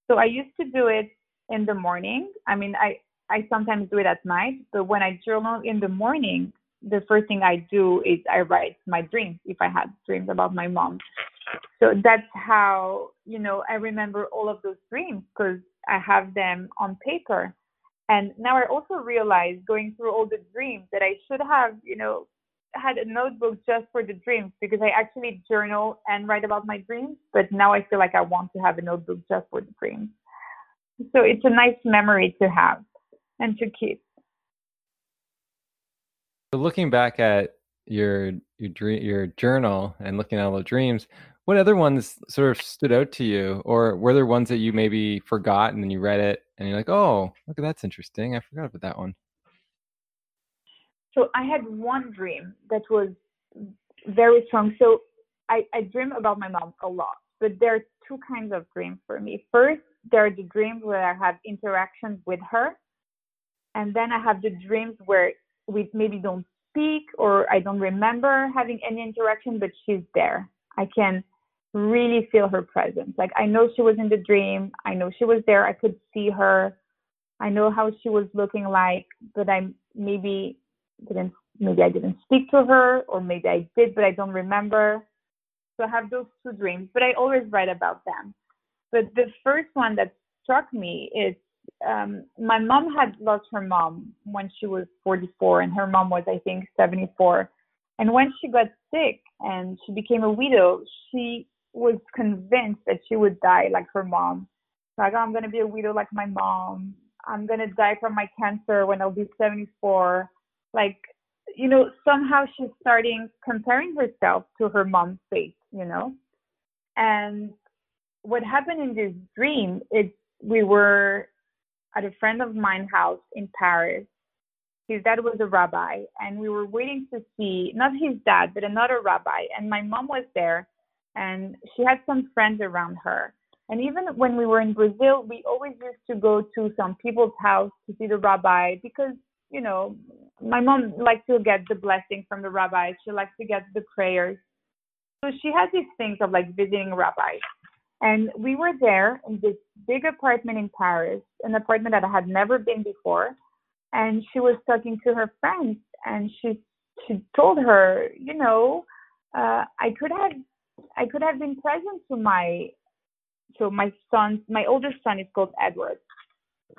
So I used to do it in the morning. I mean, I I sometimes do it at night, but when I journal in the morning, the first thing I do is I write my dreams if I had dreams about my mom. So that's how, you know, I remember all of those dreams because I have them on paper. And now I also realize going through all the dreams that I should have, you know, had a notebook just for the dreams because I actually journal and write about my dreams. But now I feel like I want to have a notebook just for the dreams. So it's a nice memory to have and to keep. Looking back at your your dream your journal and looking at all the dreams, what other ones sort of stood out to you, or were there ones that you maybe forgot and then you read it and you're like, oh, look, that's interesting. I forgot about that one. So I had one dream that was very strong. So I, I dream about my mom a lot, but there are two kinds of dreams for me. First, there are the dreams where I have interactions with her, and then I have the dreams where we maybe don't speak or I don't remember having any interaction, but she's there. I can really feel her presence. Like I know she was in the dream. I know she was there. I could see her. I know how she was looking like, but I maybe didn't maybe I didn't speak to her or maybe I did, but I don't remember. So I have those two dreams, but I always write about them. But the first one that struck me is um, my mom had lost her mom when she was 44, and her mom was, I think, 74. And when she got sick and she became a widow, she was convinced that she would die like her mom. Like, I'm going to be a widow like my mom. I'm going to die from my cancer when I'll be 74. Like, you know, somehow she's starting comparing herself to her mom's fate, you know? And what happened in this dream is we were at a friend of mine house in Paris. His dad was a rabbi, and we were waiting to see not his dad, but another rabbi. And my mom was there, and she had some friends around her. And even when we were in Brazil, we always used to go to some people's house to see the rabbi because, you know, my mom likes to get the blessing from the rabbi. She likes to get the prayers. So she has these things of like visiting rabbis. And we were there in this big apartment in Paris, an apartment that I had never been before. And she was talking to her friends, and she she told her, you know, uh, I could have I could have been present to my so my son my oldest son is called Edward.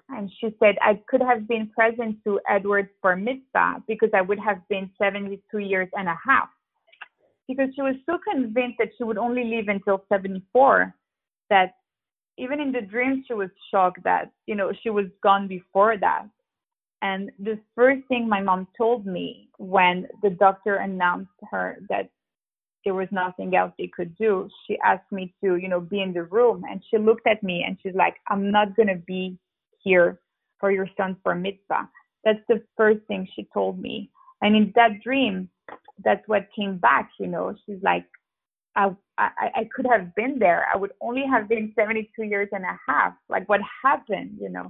And she said I could have been present to Edward's bar mitzvah because I would have been 72 years and a half. Because she was so convinced that she would only live until 74 that even in the dream she was shocked that you know she was gone before that and the first thing my mom told me when the doctor announced her that there was nothing else they could do she asked me to you know be in the room and she looked at me and she's like i'm not going to be here for your son's bar mitzvah that's the first thing she told me and in that dream that's what came back you know she's like I, I, I could have been there. I would only have been 72 years and a half. Like what happened, you know?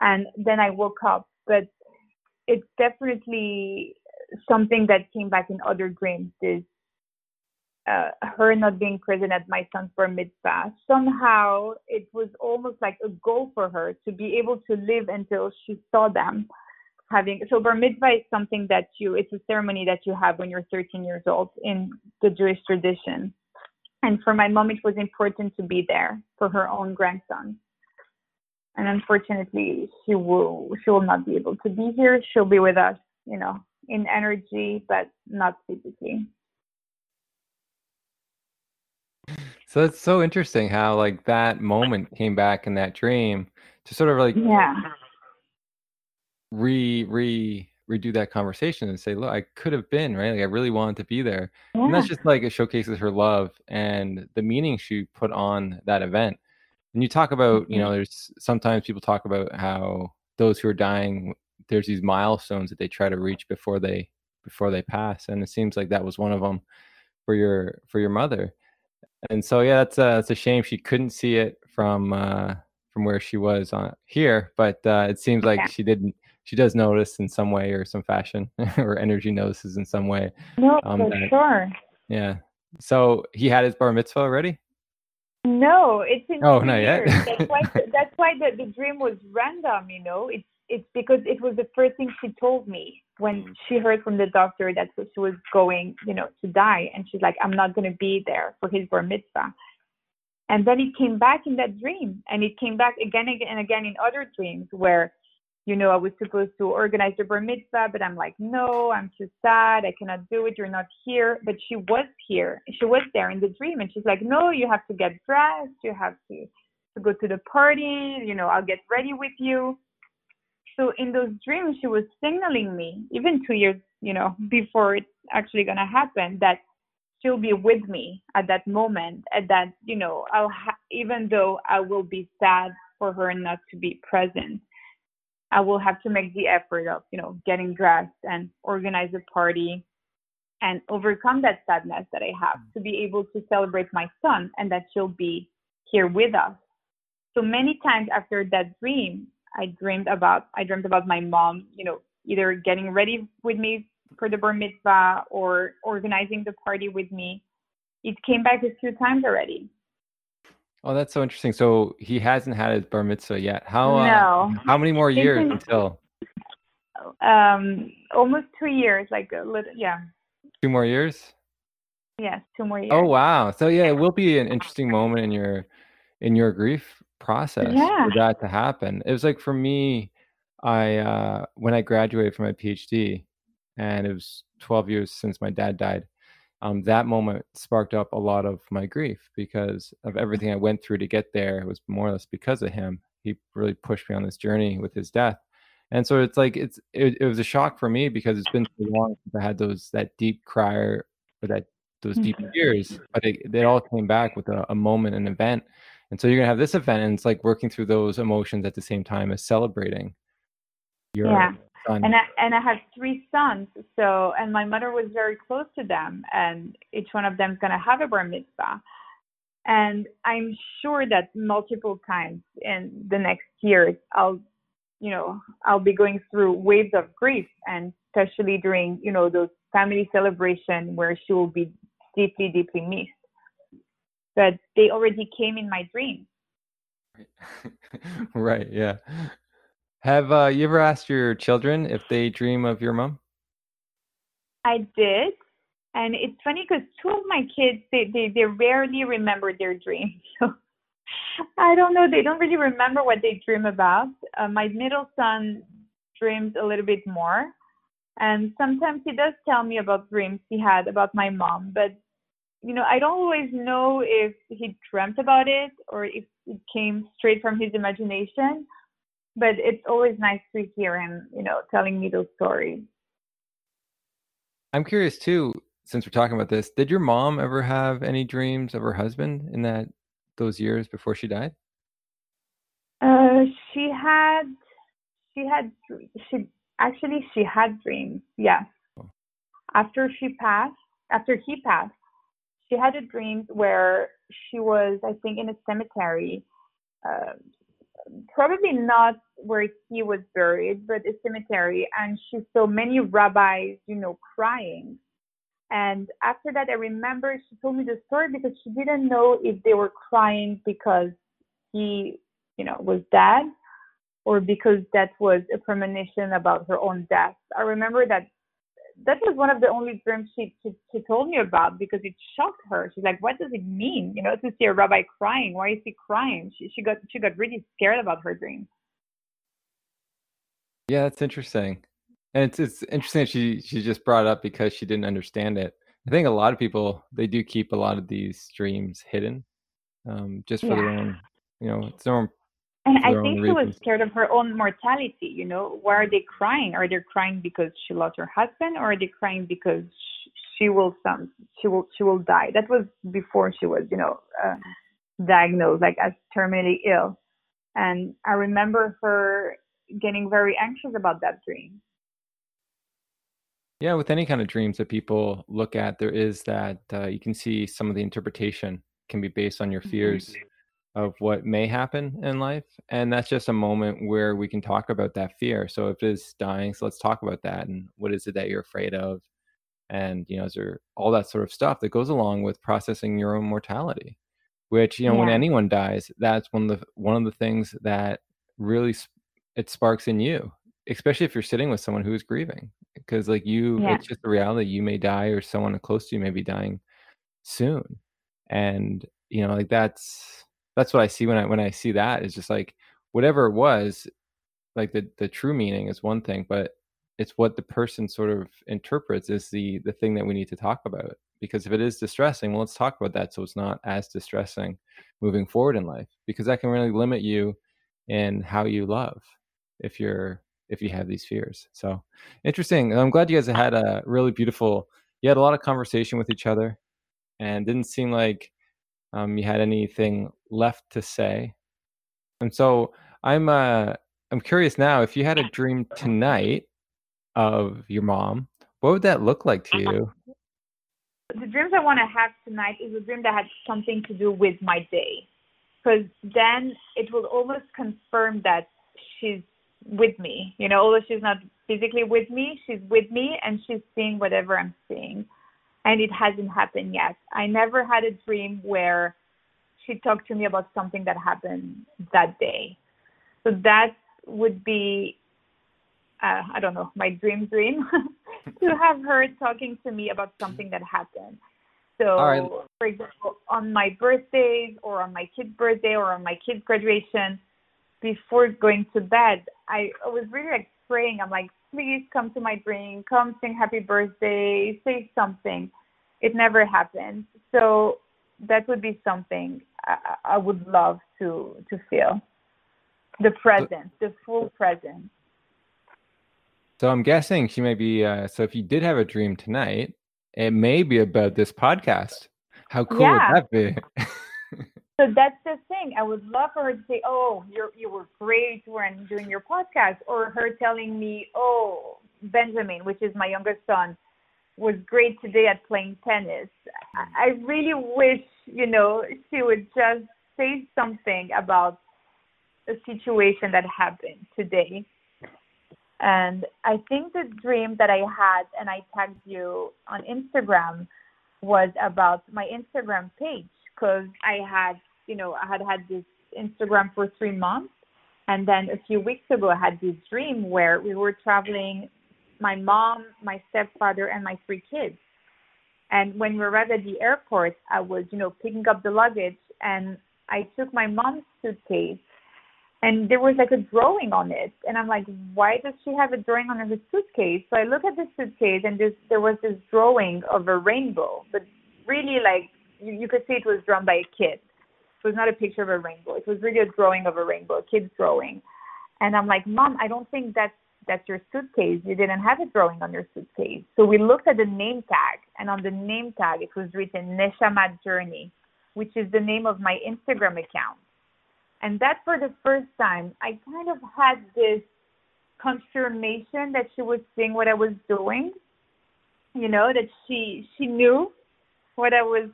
And then I woke up. But it's definitely something that came back in other dreams is uh, her not being present at my son's bar mitzvah. Somehow it was almost like a goal for her to be able to live until she saw them having so bar mitzvah is something that you it's a ceremony that you have when you're 13 years old in the Jewish tradition. And for my mom, it was important to be there for her own grandson. And unfortunately, she will she will not be able to be here. She'll be with us, you know, in energy, but not physically. So it's so interesting how like that moment came back in that dream to sort of like yeah re re redo that conversation and say, look, I could have been, right? Like I really wanted to be there. Yeah. And that's just like it showcases her love and the meaning she put on that event. And you talk about, mm-hmm. you know, there's sometimes people talk about how those who are dying, there's these milestones that they try to reach before they before they pass. And it seems like that was one of them for your for your mother. And so yeah, that's uh, it's a shame she couldn't see it from uh from where she was on here, but uh, it seems like yeah. she didn't she does notice in some way or some fashion or energy notices in some way. No, um, for that, sure. Yeah, So he had his bar mitzvah already? No, it's in oh, not yet. That's why that's why the, the dream was random, you know. It's it's because it was the first thing she told me when mm. she heard from the doctor that she was going, you know, to die and she's like, I'm not gonna be there for his bar mitzvah. And then it came back in that dream and it came back again and again in other dreams where you know, I was supposed to organize the bar mitzvah, but I'm like, no, I'm too sad. I cannot do it. You're not here. But she was here. She was there in the dream. And she's like, no, you have to get dressed. You have to, to go to the party. You know, I'll get ready with you. So in those dreams, she was signaling me, even two years, you know, before it's actually to happen, that she'll be with me at that moment. At that, you know, I'll ha- even though I will be sad for her not to be present I will have to make the effort of, you know, getting dressed and organize a party and overcome that sadness that I have to be able to celebrate my son and that she'll be here with us. So many times after that dream, I dreamed about I dreamed about my mom, you know, either getting ready with me for the bar mitzvah or organizing the party with me. It came back a few times already. Oh, that's so interesting. So he hasn't had his bar mitzvah yet. How uh, how many more years in- until Um almost two years, like a little yeah. two more years? Yes, two more years. Oh wow. So yeah, it will be an interesting moment in your in your grief process Yeah. for that to happen. It was like for me, I uh when I graduated from my PhD and it was 12 years since my dad died. Um, that moment sparked up a lot of my grief because of everything I went through to get there. It was more or less because of him. He really pushed me on this journey with his death. And so it's like it's it, it was a shock for me because it's been so long since I had those that deep crier or that those deep Mhm. tears, but it, they all came back with a, a moment, an event. And so you're gonna have this event, and it's like working through those emotions at the same time as celebrating your Yeah. son. and I and I have three sons. So and my mother was very close to them, and each one of them is gonna have a bar mitzvah. And I'm sure that multiple times in the next years, I'll, you know, I'll be going through waves of grief, and especially during, you know, those family celebration where she will be deeply, deeply missed. But they already came in my dreams. right, yeah. Have uh, you ever asked your children if they dream of your mom? I did. And it's funny because two of my kids, they, they, they rarely remember their dreams. So I don't know. They don't really remember what they dream about. Uh, my middle son dreams a little bit more. And sometimes he does tell me about dreams he had about my mom. But, you know, I don't always know if he dreamt about it or if it came straight from his imagination. But it's always nice to hear him, you know, telling me those stories. I'm curious too, since we're talking about this, did your mom ever have any dreams of her husband in that those years before she died? Uh, she had, she had, she actually she had dreams. Yes. After she passed, after he passed, she had a dream where she was, I think, in a cemetery. Uh, probably not where he was buried, but a cemetery, and she saw many rabbis, you know, crying. And after that, I remember she told me the story because she didn't know if they were crying because he, you know, was dead or because that was a premonition about her own death. I remember that that was one of the only dreams she, she she told me about because it shocked her. She's like, "What does it mean? You know, to see a rabbi crying? Why is he crying?" She she got she got really scared about her dream. Yeah, that's interesting. And it's it's interesting she she just brought it up because she didn't understand it. I think a lot of people they do keep a lot of these dreams hidden, um, just for their own, you know, it's their own. And I think she was scared of her own mortality. You know, why are they crying? Are they crying because she lost her husband, or are they crying because sh- she will some she will she will die? That was before she was, you know, uh, diagnosed like as terminally ill. And I remember her getting very anxious about that dream. Yeah, with any kind of dreams that people look at, there is that uh, you can see some of the interpretation can be based on your Mhm. fears of what may happen in life, and that's just a moment where we can talk about that fear. So if it is dying, so let's talk about that, and what is it that you're afraid of, and you know is there all that sort of stuff that goes along with processing your own mortality which you know yeah. when anyone dies that's one of the one of the things that really it sparks in you especially if you're sitting with someone who's grieving because like you yeah. it's just the reality you may die or someone close to you may be dying soon and you know like that's that's what i see when i when i see that is just like whatever it was like the the true meaning is one thing but it's what the person sort of interprets is the the thing that we need to talk about because if it is distressing well let's talk about that so it's not as distressing moving forward in life because that can really limit you in how you love if you're if you have these fears so interesting i'm glad you guys had a really beautiful you had a lot of conversation with each other and didn't seem like um, you had anything left to say and so i'm uh i'm curious now if you had a dream tonight of your mom, what would that look like to you? The dreams I want to have tonight is a dream that has something to do with my day. Because then it will almost confirm that she's with me. You know, although she's not physically with me, she's with me and she's seeing whatever I'm seeing. And it hasn't happened yet. I never had a dream where she talked to me about something that happened that day. So that would be uh, I don't know, my dream dream to have her talking to me about something that happened. So, right. for example, on my birthdays or on my kid's birthday or on my kid's graduation, before going to bed, I was really like praying. I'm like, please come to my dream, come sing happy birthday, say something. It never happened. So that would be something I, I would love to to feel. The presence, the full presence. So I'm guessing she may be. Uh, so if you did have a dream tonight, it may be about this podcast. How cool yeah. would that be? so that's the thing. I would love for her to say, "Oh, you you were great when doing your podcast," or her telling me, "Oh, Benjamin, which is my youngest son, was great today at playing tennis." Mm. I really wish, you know, she would just say something about a situation that happened today and I think the dream that I had, and I tagged you on Instagram, was about my Instagram page because I had, you know, I had had this Instagram for three months. And then a few weeks ago, I had this dream where we were traveling, my mom, my stepfather, and my three kids. And when we arrived at the airport, I was, you know, picking up the luggage and I took my mom's suitcase and there was like a drawing on it. And i'm like why does she have a drawing on her suitcase? So i look at the suitcase and this, there was this drawing of a rainbow but really like you, you could see it was drawn by a kid. It was not a picture of a rainbow. It was really a drawing of a rainbow a kid's drawing. And i'm like mom i don't think that's that's your suitcase you didn't have a drawing on your suitcase so we looked at the name tag and on the name tag it was written neshama journey which is the name of my instagram account and that for the first time, I kind of had this confirmation that she was seeing what I was doing. You know, that she she knew what I was,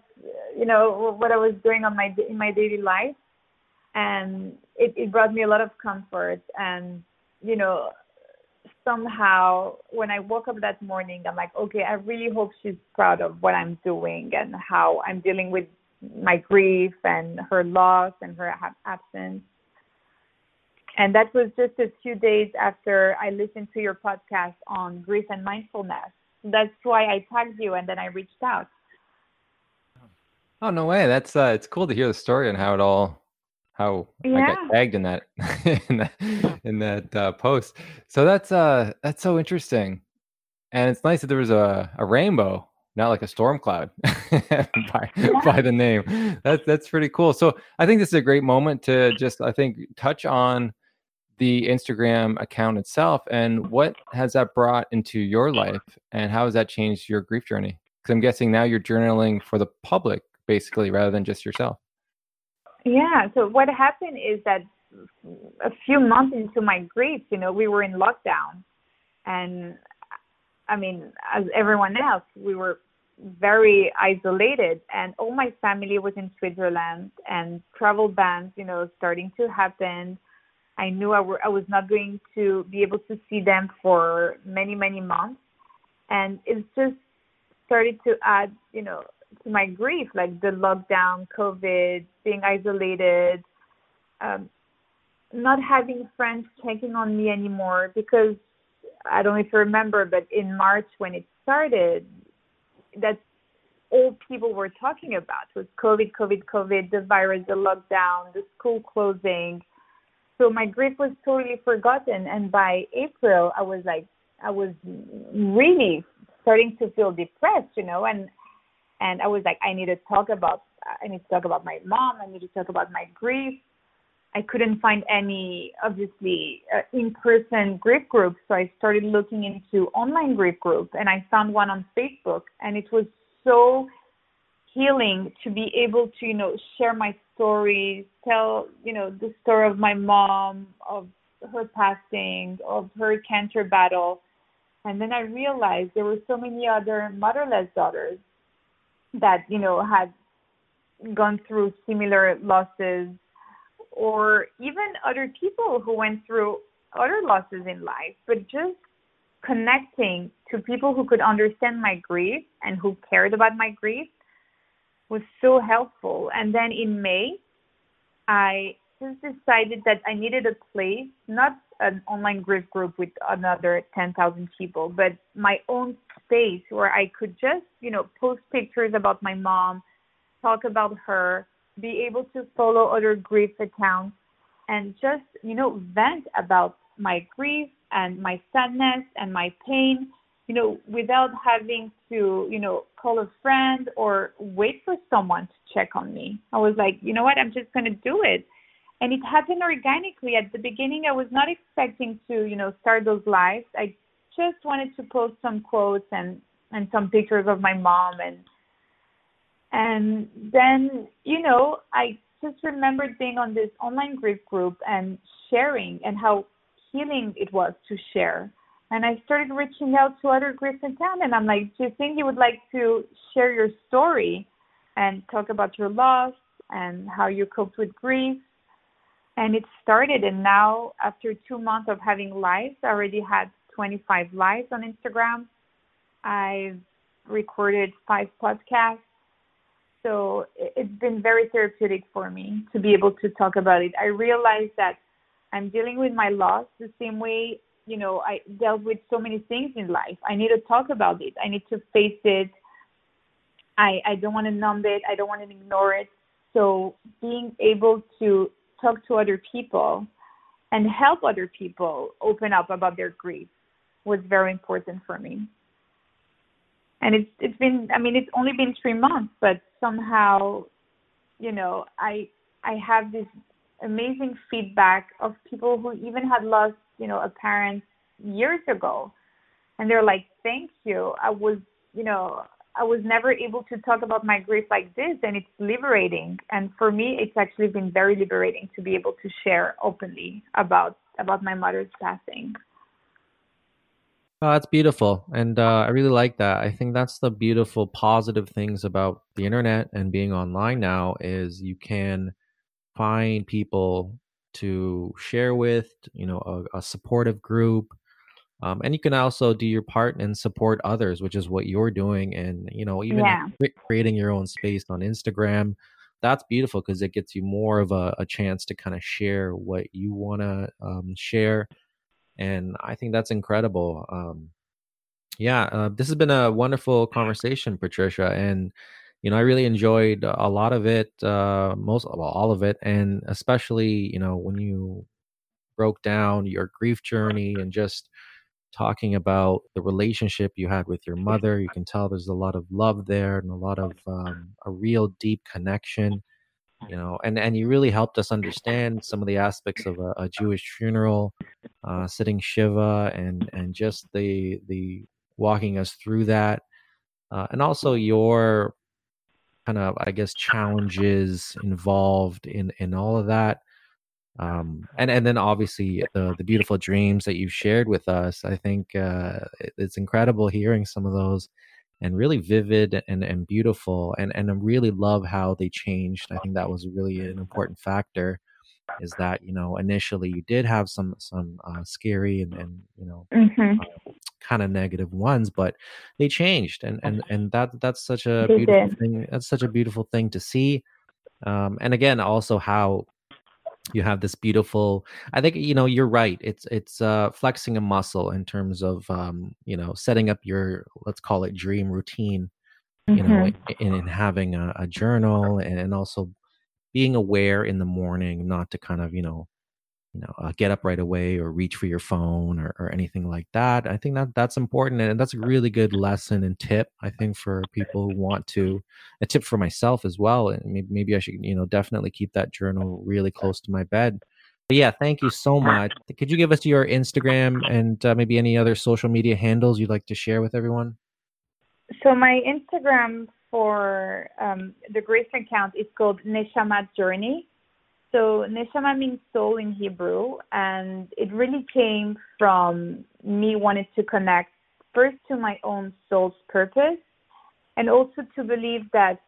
you know, what I was doing on my in my daily life, and it, it brought me a lot of comfort. And you know, somehow when I woke up that morning, I'm like, okay, I really hope she's proud of what I'm doing and how I'm dealing with my grief and her loss and her absence. And that was just a few days after I listened to your podcast on grief and mindfulness. That's why I tagged you and then I reached out. Oh no way! That's uh, it's cool to hear the story and how it all, how yeah. I got tagged in that in that, in that uh, post. So that's uh that's so interesting, and it's nice that there was a a rainbow not like a storm cloud by, by the name. That's that's pretty cool. So I think this is a great moment to just I think touch on the Instagram account itself and what has that brought into your life and how has that changed your grief journey? Because I'm guessing now you're journaling for the public basically rather than just yourself. Yeah. So what happened is that a few months into my grief, you know, we were in lockdown and I mean, as everyone else, we were very isolated and all my family was in Switzerland and travel bans, you know, starting to happen. I knew I, were, I was not going to be able to see them for many, many months. And it's just started to add, you know, to my grief, like the lockdown, COVID, being isolated, um, not having friends checking on me anymore because I don't know if you remember, but in March when it started, that's all people were talking about was COVID, COVID, COVID, the virus, the lockdown, the school closing. So my grief was totally forgotten. And by April, I was like, I was really starting to feel depressed, you know, and and I was like, I need to talk about, I need to talk about my mom. I need to talk about my grief. I couldn't find any, obviously, uh, in-person grief groups, so I started looking into online grief groups, and I found one on Facebook, and it was so healing to be able to, you know, share my stories, tell, you know, the story of my mom, of her passing, of her cancer battle, and then I realized there were so many other motherless daughters that, you know, had gone through similar losses or even other people who went through other losses in life, but just connecting to people who could understand my grief and who cared about my grief was so helpful. And then in May, I just decided that I needed a place, not an online grief group with another 10,000 people, but my own space where I could just, you know, post pictures about my mom, talk about her, be able to follow other grief accounts, and just, you know, vent about my grief and my sadness and my pain, you know, without having to, you know, call a friend or wait for someone to check on me. I was like, you know what, I'm just going to do it and it happened organically. At the beginning i was not expecting to you know start those lives. I just wanted to post some quotes and and some pictures of my mom and and then you know i just remembered being on this online grief group and sharing and how healing it was to share. And i started reaching out to other grief in town and i'm like do you think you would like to share your story and talk about your loss and how you coped with grief and it started and now after two months of having lives i already had 25 lives on instagram. I've recorded five podcasts. So it's been very therapeutic for me to be able to talk about it. I realized that i'm dealing with my loss the same way you know i dealt with so many things in life. I need to talk about it. I need to face it. I i don't want to numb it. I don't want to ignore it. So being able to talk to other people and help other people open up about their grief was very important for me. And it's it's been I mean it's only been 3 months but somehow you know I I have this amazing feedback of people who even had lost, you know, a parent years ago. And they're like, "Thank you. I was, you know, I was never able to talk about my grief like this, and it's liberating. And for me, it's actually been very liberating to be able to share openly about about my mother's passing. Oh, that's beautiful, and uh, I really like that. I think that's the beautiful, positive things about the internet and being online now is you can find people to share with, you know, a, a supportive group, um, and you can also do your part and support others which is what you're doing and you know even yeah. creating your own space on instagram that's beautiful because it gets you more of a, a chance to kind of share what you want to um, share and i think that's incredible um, yeah uh, this has been a wonderful conversation patricia and you know i really enjoyed a lot of it uh, most well, all of it and especially you know when you broke down your grief journey and just talking about the relationship you had with your mother. You can tell there's a lot of love there and a lot of um, a real deep connection. You know, and and you really helped us understand some of the aspects of a, a Jewish funeral, uh, sitting shiva, and and just the the walking us through that, uh, and also your kind of I guess challenges involved in in all of that um, and and then obviously the the beautiful dreams that you've shared with us. I think uh, it's incredible hearing some of those, and really vivid and and beautiful. And and I really love how they changed. I think that was really an important factor. Is that you know initially you did have some some uh, scary and and you know mm-hmm. uh, kind of negative ones, but they changed, and and and that that's such a beautiful thing. That's such a beautiful thing to see. Um, and again, also how you have this beautiful i think you know you're right it's it's uh flexing a muscle in terms of um you know setting up your let's call it dream routine you know Mhm. in, in having a, a journal and, and also being aware in the morning not to kind of you know you know uh, get up right away or reach for your phone or, or anything like that i think that that's important and that's a really good lesson and tip i think for people who want to a tip for myself as well and maybe, maybe i should you know definitely keep that journal really close to my bed. But yeah thank you so much. Could you give us your instagram and uh, maybe any other social media handles you'd like to share with everyone? So my Instagram for um, the Grace account is called Neshama Journey. So Neshama means soul in Hebrew, and it really came from me wanting to connect first to my own soul's purpose, and also to believe that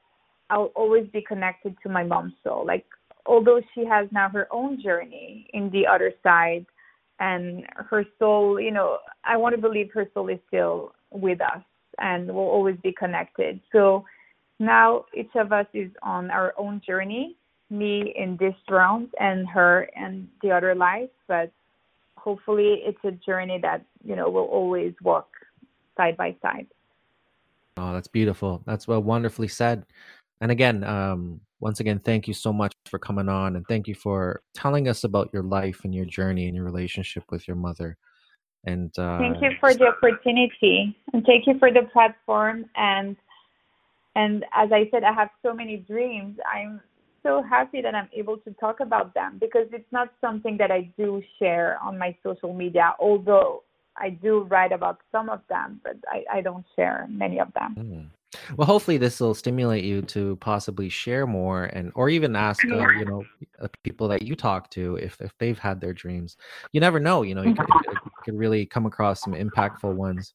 I'll always be connected to my mom's soul. Like although she has now her own journey in the other side, and her soul, you know, I want to believe her soul is still with us and will always be connected. So now each of us is on our own journey, me in this round and her and the other life, but hopefully it's a journey that, you know, will always walk side by side. Oh, that's beautiful. That's well wonderfully said. And again, um, once again, thank you so much for coming on and thank you for telling us about your life and your journey and your relationship with your mother. And uh, Thank you for the opportunity and thank you for the platform and and as I said I have so many dreams. I'm so happy that I'm able to talk about them because it's not something that I do share on my social media, although I do write about some of them, but I, I don't share many of them. Mm. Well, hopefully this will stimulate you to possibly share more and or even ask uh, you know uh, people that you talk to if if they've had their dreams. You never know, you know, you could, you could really come across some impactful ones.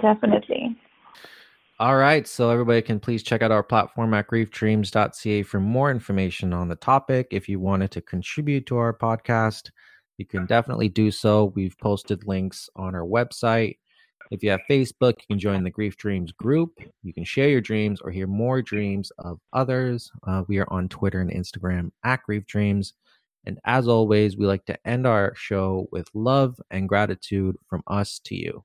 Definitely. All right, so everybody can please check out our platform at griefdreams.ca for more information on the topic. If you wanted to contribute to our podcast, you can definitely do so. We've posted links on our website. If you have Facebook, you can join the Grief Dreams group. You can share your dreams or hear more dreams of others. Uh, we are on Twitter and Instagram at Grief Dreams. And as always, we like to end our show with love and gratitude from us to you.